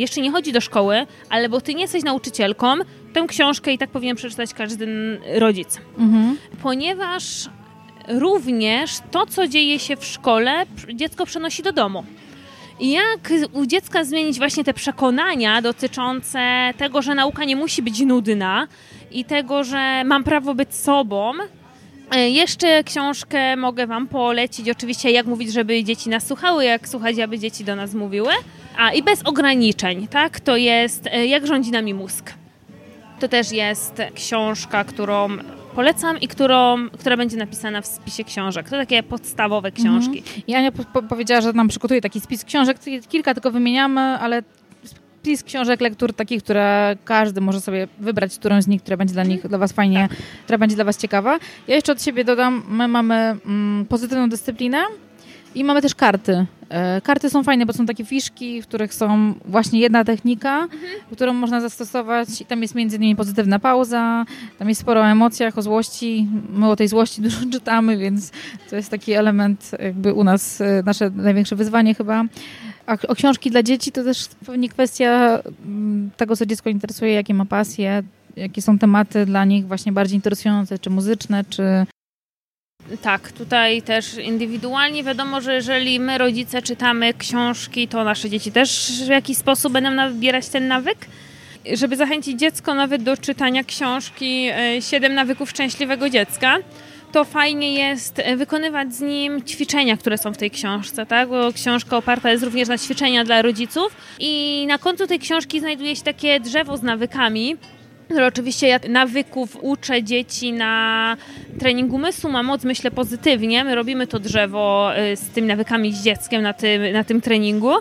jeszcze nie chodzi do szkoły, ale bo ty nie jesteś nauczycielką, tę książkę i tak powinien przeczytać każdy rodzic. Mhm. Ponieważ również to, co dzieje się w szkole, dziecko przenosi do domu. Jak u dziecka zmienić właśnie te przekonania dotyczące tego, że nauka nie musi być nudna i tego, że mam prawo być sobą, E, jeszcze książkę mogę Wam polecić, oczywiście jak mówić, żeby dzieci nas słuchały, jak słuchać, aby dzieci do nas mówiły. A i bez ograniczeń, tak? To jest e, Jak rządzi nami mózg. To też jest książka, którą polecam i którą, która będzie napisana w spisie książek. To takie podstawowe książki. Mhm. I Ania po powiedziała, że nam przygotuje taki spis książek. Kilka tylko wymieniamy, ale list książek, lektur takich, które każdy może sobie wybrać, którą z nich, która będzie dla nich, dla was fajnie, tak. która będzie dla was ciekawa. Ja jeszcze od siebie dodam, my mamy mm, pozytywną dyscyplinę, i mamy też karty. E, karty są fajne, bo są takie fiszki, w których są właśnie jedna technika, mhm. którą można zastosować. Tam jest między innymi pozytywna pauza, tam jest sporo o emocjach, o złości. My o tej złości dużo czytamy, więc to jest taki element jakby u nas, e, nasze największe wyzwanie chyba. A o książki dla dzieci to też pewnie kwestia mm, tego, co dziecko interesuje, jakie ma pasje, jakie są tematy dla nich właśnie bardziej interesujące, czy muzyczne, czy tak, tutaj też indywidualnie wiadomo, że jeżeli my rodzice czytamy książki, to nasze dzieci też w jakiś sposób będą nabierać ten nawyk. Żeby zachęcić dziecko nawet do czytania książki e, Siedem nawyków szczęśliwego dziecka, to fajnie jest e, wykonywać z nim ćwiczenia, które są w tej książce, tak? Bo książka oparta jest również na ćwiczenia dla rodziców i na końcu tej książki znajduje się takie drzewo z nawykami, które oczywiście ja nawyków uczę dzieci na treningu umysłu, ma moc, myślę pozytywnie. My robimy to drzewo y, z tymi nawykami z dzieckiem na tym, na tym treningu.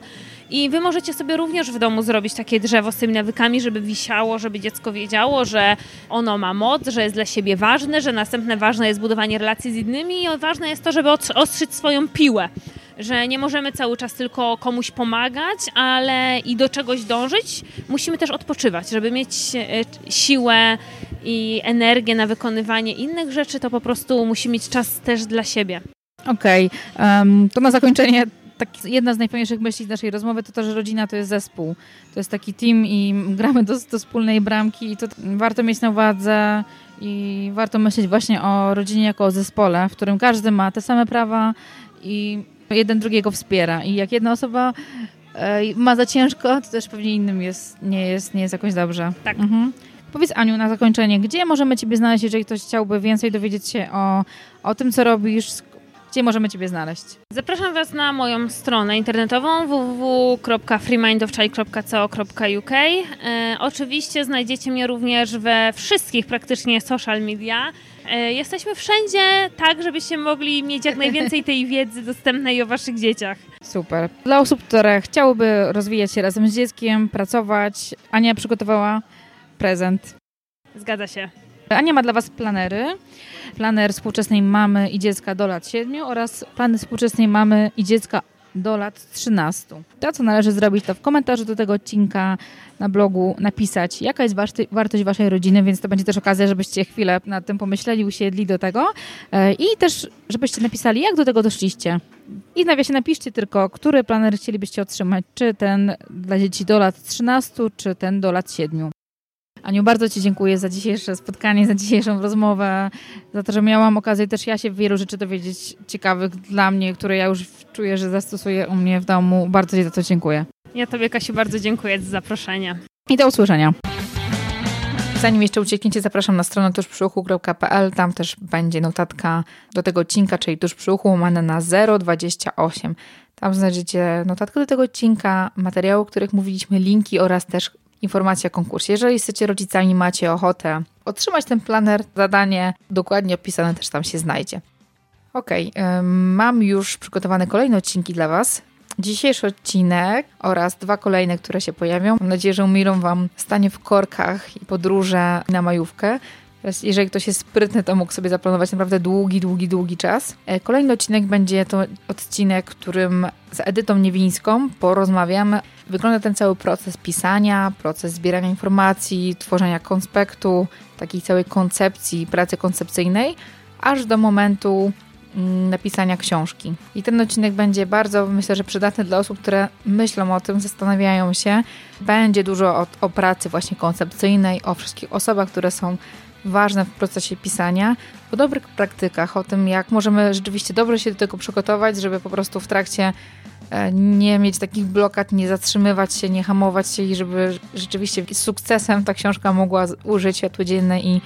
I wy możecie sobie również w domu zrobić takie drzewo z tymi nawykami, żeby wisiało, żeby dziecko wiedziało, że ono ma moc, że jest dla siebie ważne, że następne ważne jest budowanie relacji z innymi i ważne jest to, żeby ostrzyć swoją piłę że nie możemy cały czas tylko komuś pomagać, ale i do czegoś dążyć, musimy też odpoczywać, żeby mieć e, siłę i energię na wykonywanie innych rzeczy, to po prostu musimy mieć czas też dla siebie. Okej, okay. um, to na zakończenie tak, jedna z najfajniejszych myśli z naszej rozmowy to to, że rodzina to jest zespół. To jest taki team i gramy do, do wspólnej bramki i to warto mieć na uwadze i warto myśleć właśnie o rodzinie jako o zespole, w którym każdy ma te same prawa i jeden drugiego wspiera. I jak jedna osoba e, ma za ciężko, to też pewnie innym jest, nie, jest, nie jest jakoś dobrze. Tak. Mhm. Powiedz Aniu na zakończenie, gdzie możemy Ciebie znaleźć, jeżeli ktoś chciałby więcej dowiedzieć się o, o tym, co robisz, gdzie możemy Ciebie znaleźć? Zapraszam Was na moją stronę internetową www.freemindofchild.co.uk. E, oczywiście znajdziecie mnie również we wszystkich praktycznie social media. E, jesteśmy wszędzie tak, żebyście mogli mieć jak najwięcej tej wiedzy dostępnej o Waszych dzieciach. Super. Dla osób, które chciałyby rozwijać się razem z dzieckiem, pracować, Ania przygotowała prezent. Zgadza się. Ania ma dla Was planery. Planer współczesnej mamy i dziecka do lat 7 oraz plany współczesnej mamy i dziecka do lat 13. To, co należy zrobić, to w komentarzu do tego odcinka na blogu napisać, jaka jest wartość waszej rodziny, więc to będzie też okazja, żebyście chwilę nad tym pomyśleli, usiedli do tego e, i też, żebyście napisali, jak do tego doszliście. I w nawiasie napiszcie tylko, który planer chcielibyście otrzymać, czy ten dla dzieci do lat 13, czy ten do lat 7. Aniu, bardzo Ci dziękuję za dzisiejsze spotkanie, za dzisiejszą rozmowę, za to, że miałam okazję też ja się wielu rzeczy dowiedzieć ciekawych dla mnie, które ja już czuję, że zastosuję u mnie w domu. Bardzo Ci za to dziękuję. Ja Tobie, Kasiu, bardzo dziękuję za zaproszenie. I do usłyszenia. Zanim jeszcze uciekniecie, zapraszam na stronę tużprzyuchu.pl. Tam też będzie notatka do tego odcinka, czyli tuż przy uchu łamane na 028. Tam znajdziecie notatkę do tego odcinka, materiały, o których mówiliśmy, linki oraz też informacja o konkursie. Jeżeli jesteście rodzicami, macie ochotę otrzymać ten planer, zadanie dokładnie opisane też tam się znajdzie. Ok, mam już przygotowane kolejne odcinki dla Was. Dzisiejszy odcinek oraz dwa kolejne, które się pojawią. Mam nadzieję, że umilą Wam stanie w korkach i podróże na majówkę. Teraz, jeżeli ktoś jest sprytny, to mógł sobie zaplanować naprawdę długi, długi, długi czas. E, kolejny odcinek będzie to odcinek, którym z Edytą Niewińską porozmawiamy. Wygląda ten cały proces pisania, proces zbierania informacji, tworzenia konspektu, takiej całej koncepcji, pracy koncepcyjnej, aż do momentu mm, napisania książki. I ten odcinek będzie bardzo, myślę, że przydatny dla osób, które myślą o tym, zastanawiają się. Będzie dużo o, o pracy właśnie koncepcyjnej, o wszystkich osobach, które są ważne w procesie pisania, o dobrych praktykach, o tym, jak możemy rzeczywiście dobrze się do tego przygotować, żeby po prostu w trakcie e, nie mieć takich blokad, nie zatrzymywać się, nie hamować się i żeby rzeczywiście z sukcesem ta książka mogła użyć światło dzienne i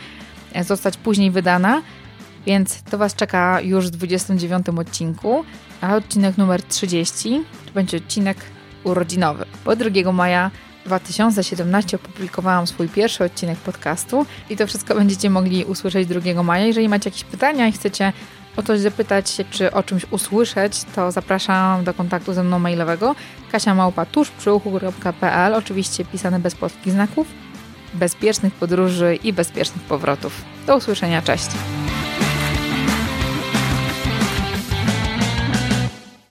e, zostać później wydana. Więc to Was czeka już w 29 odcinku, a odcinek numer 30 to będzie odcinek urodzinowy. Bo 2 maja 2017 opublikowałam swój pierwszy odcinek podcastu i to wszystko będziecie mogli usłyszeć 2 maja. Jeżeli macie jakieś pytania i chcecie o coś zapytać się, czy o czymś usłyszeć, to zapraszam do kontaktu ze mną mailowego kasiamałpa.tużprzyuchu.pl oczywiście pisane bez polskich znaków. Bezpiecznych podróży i bezpiecznych powrotów. Do usłyszenia, cześć!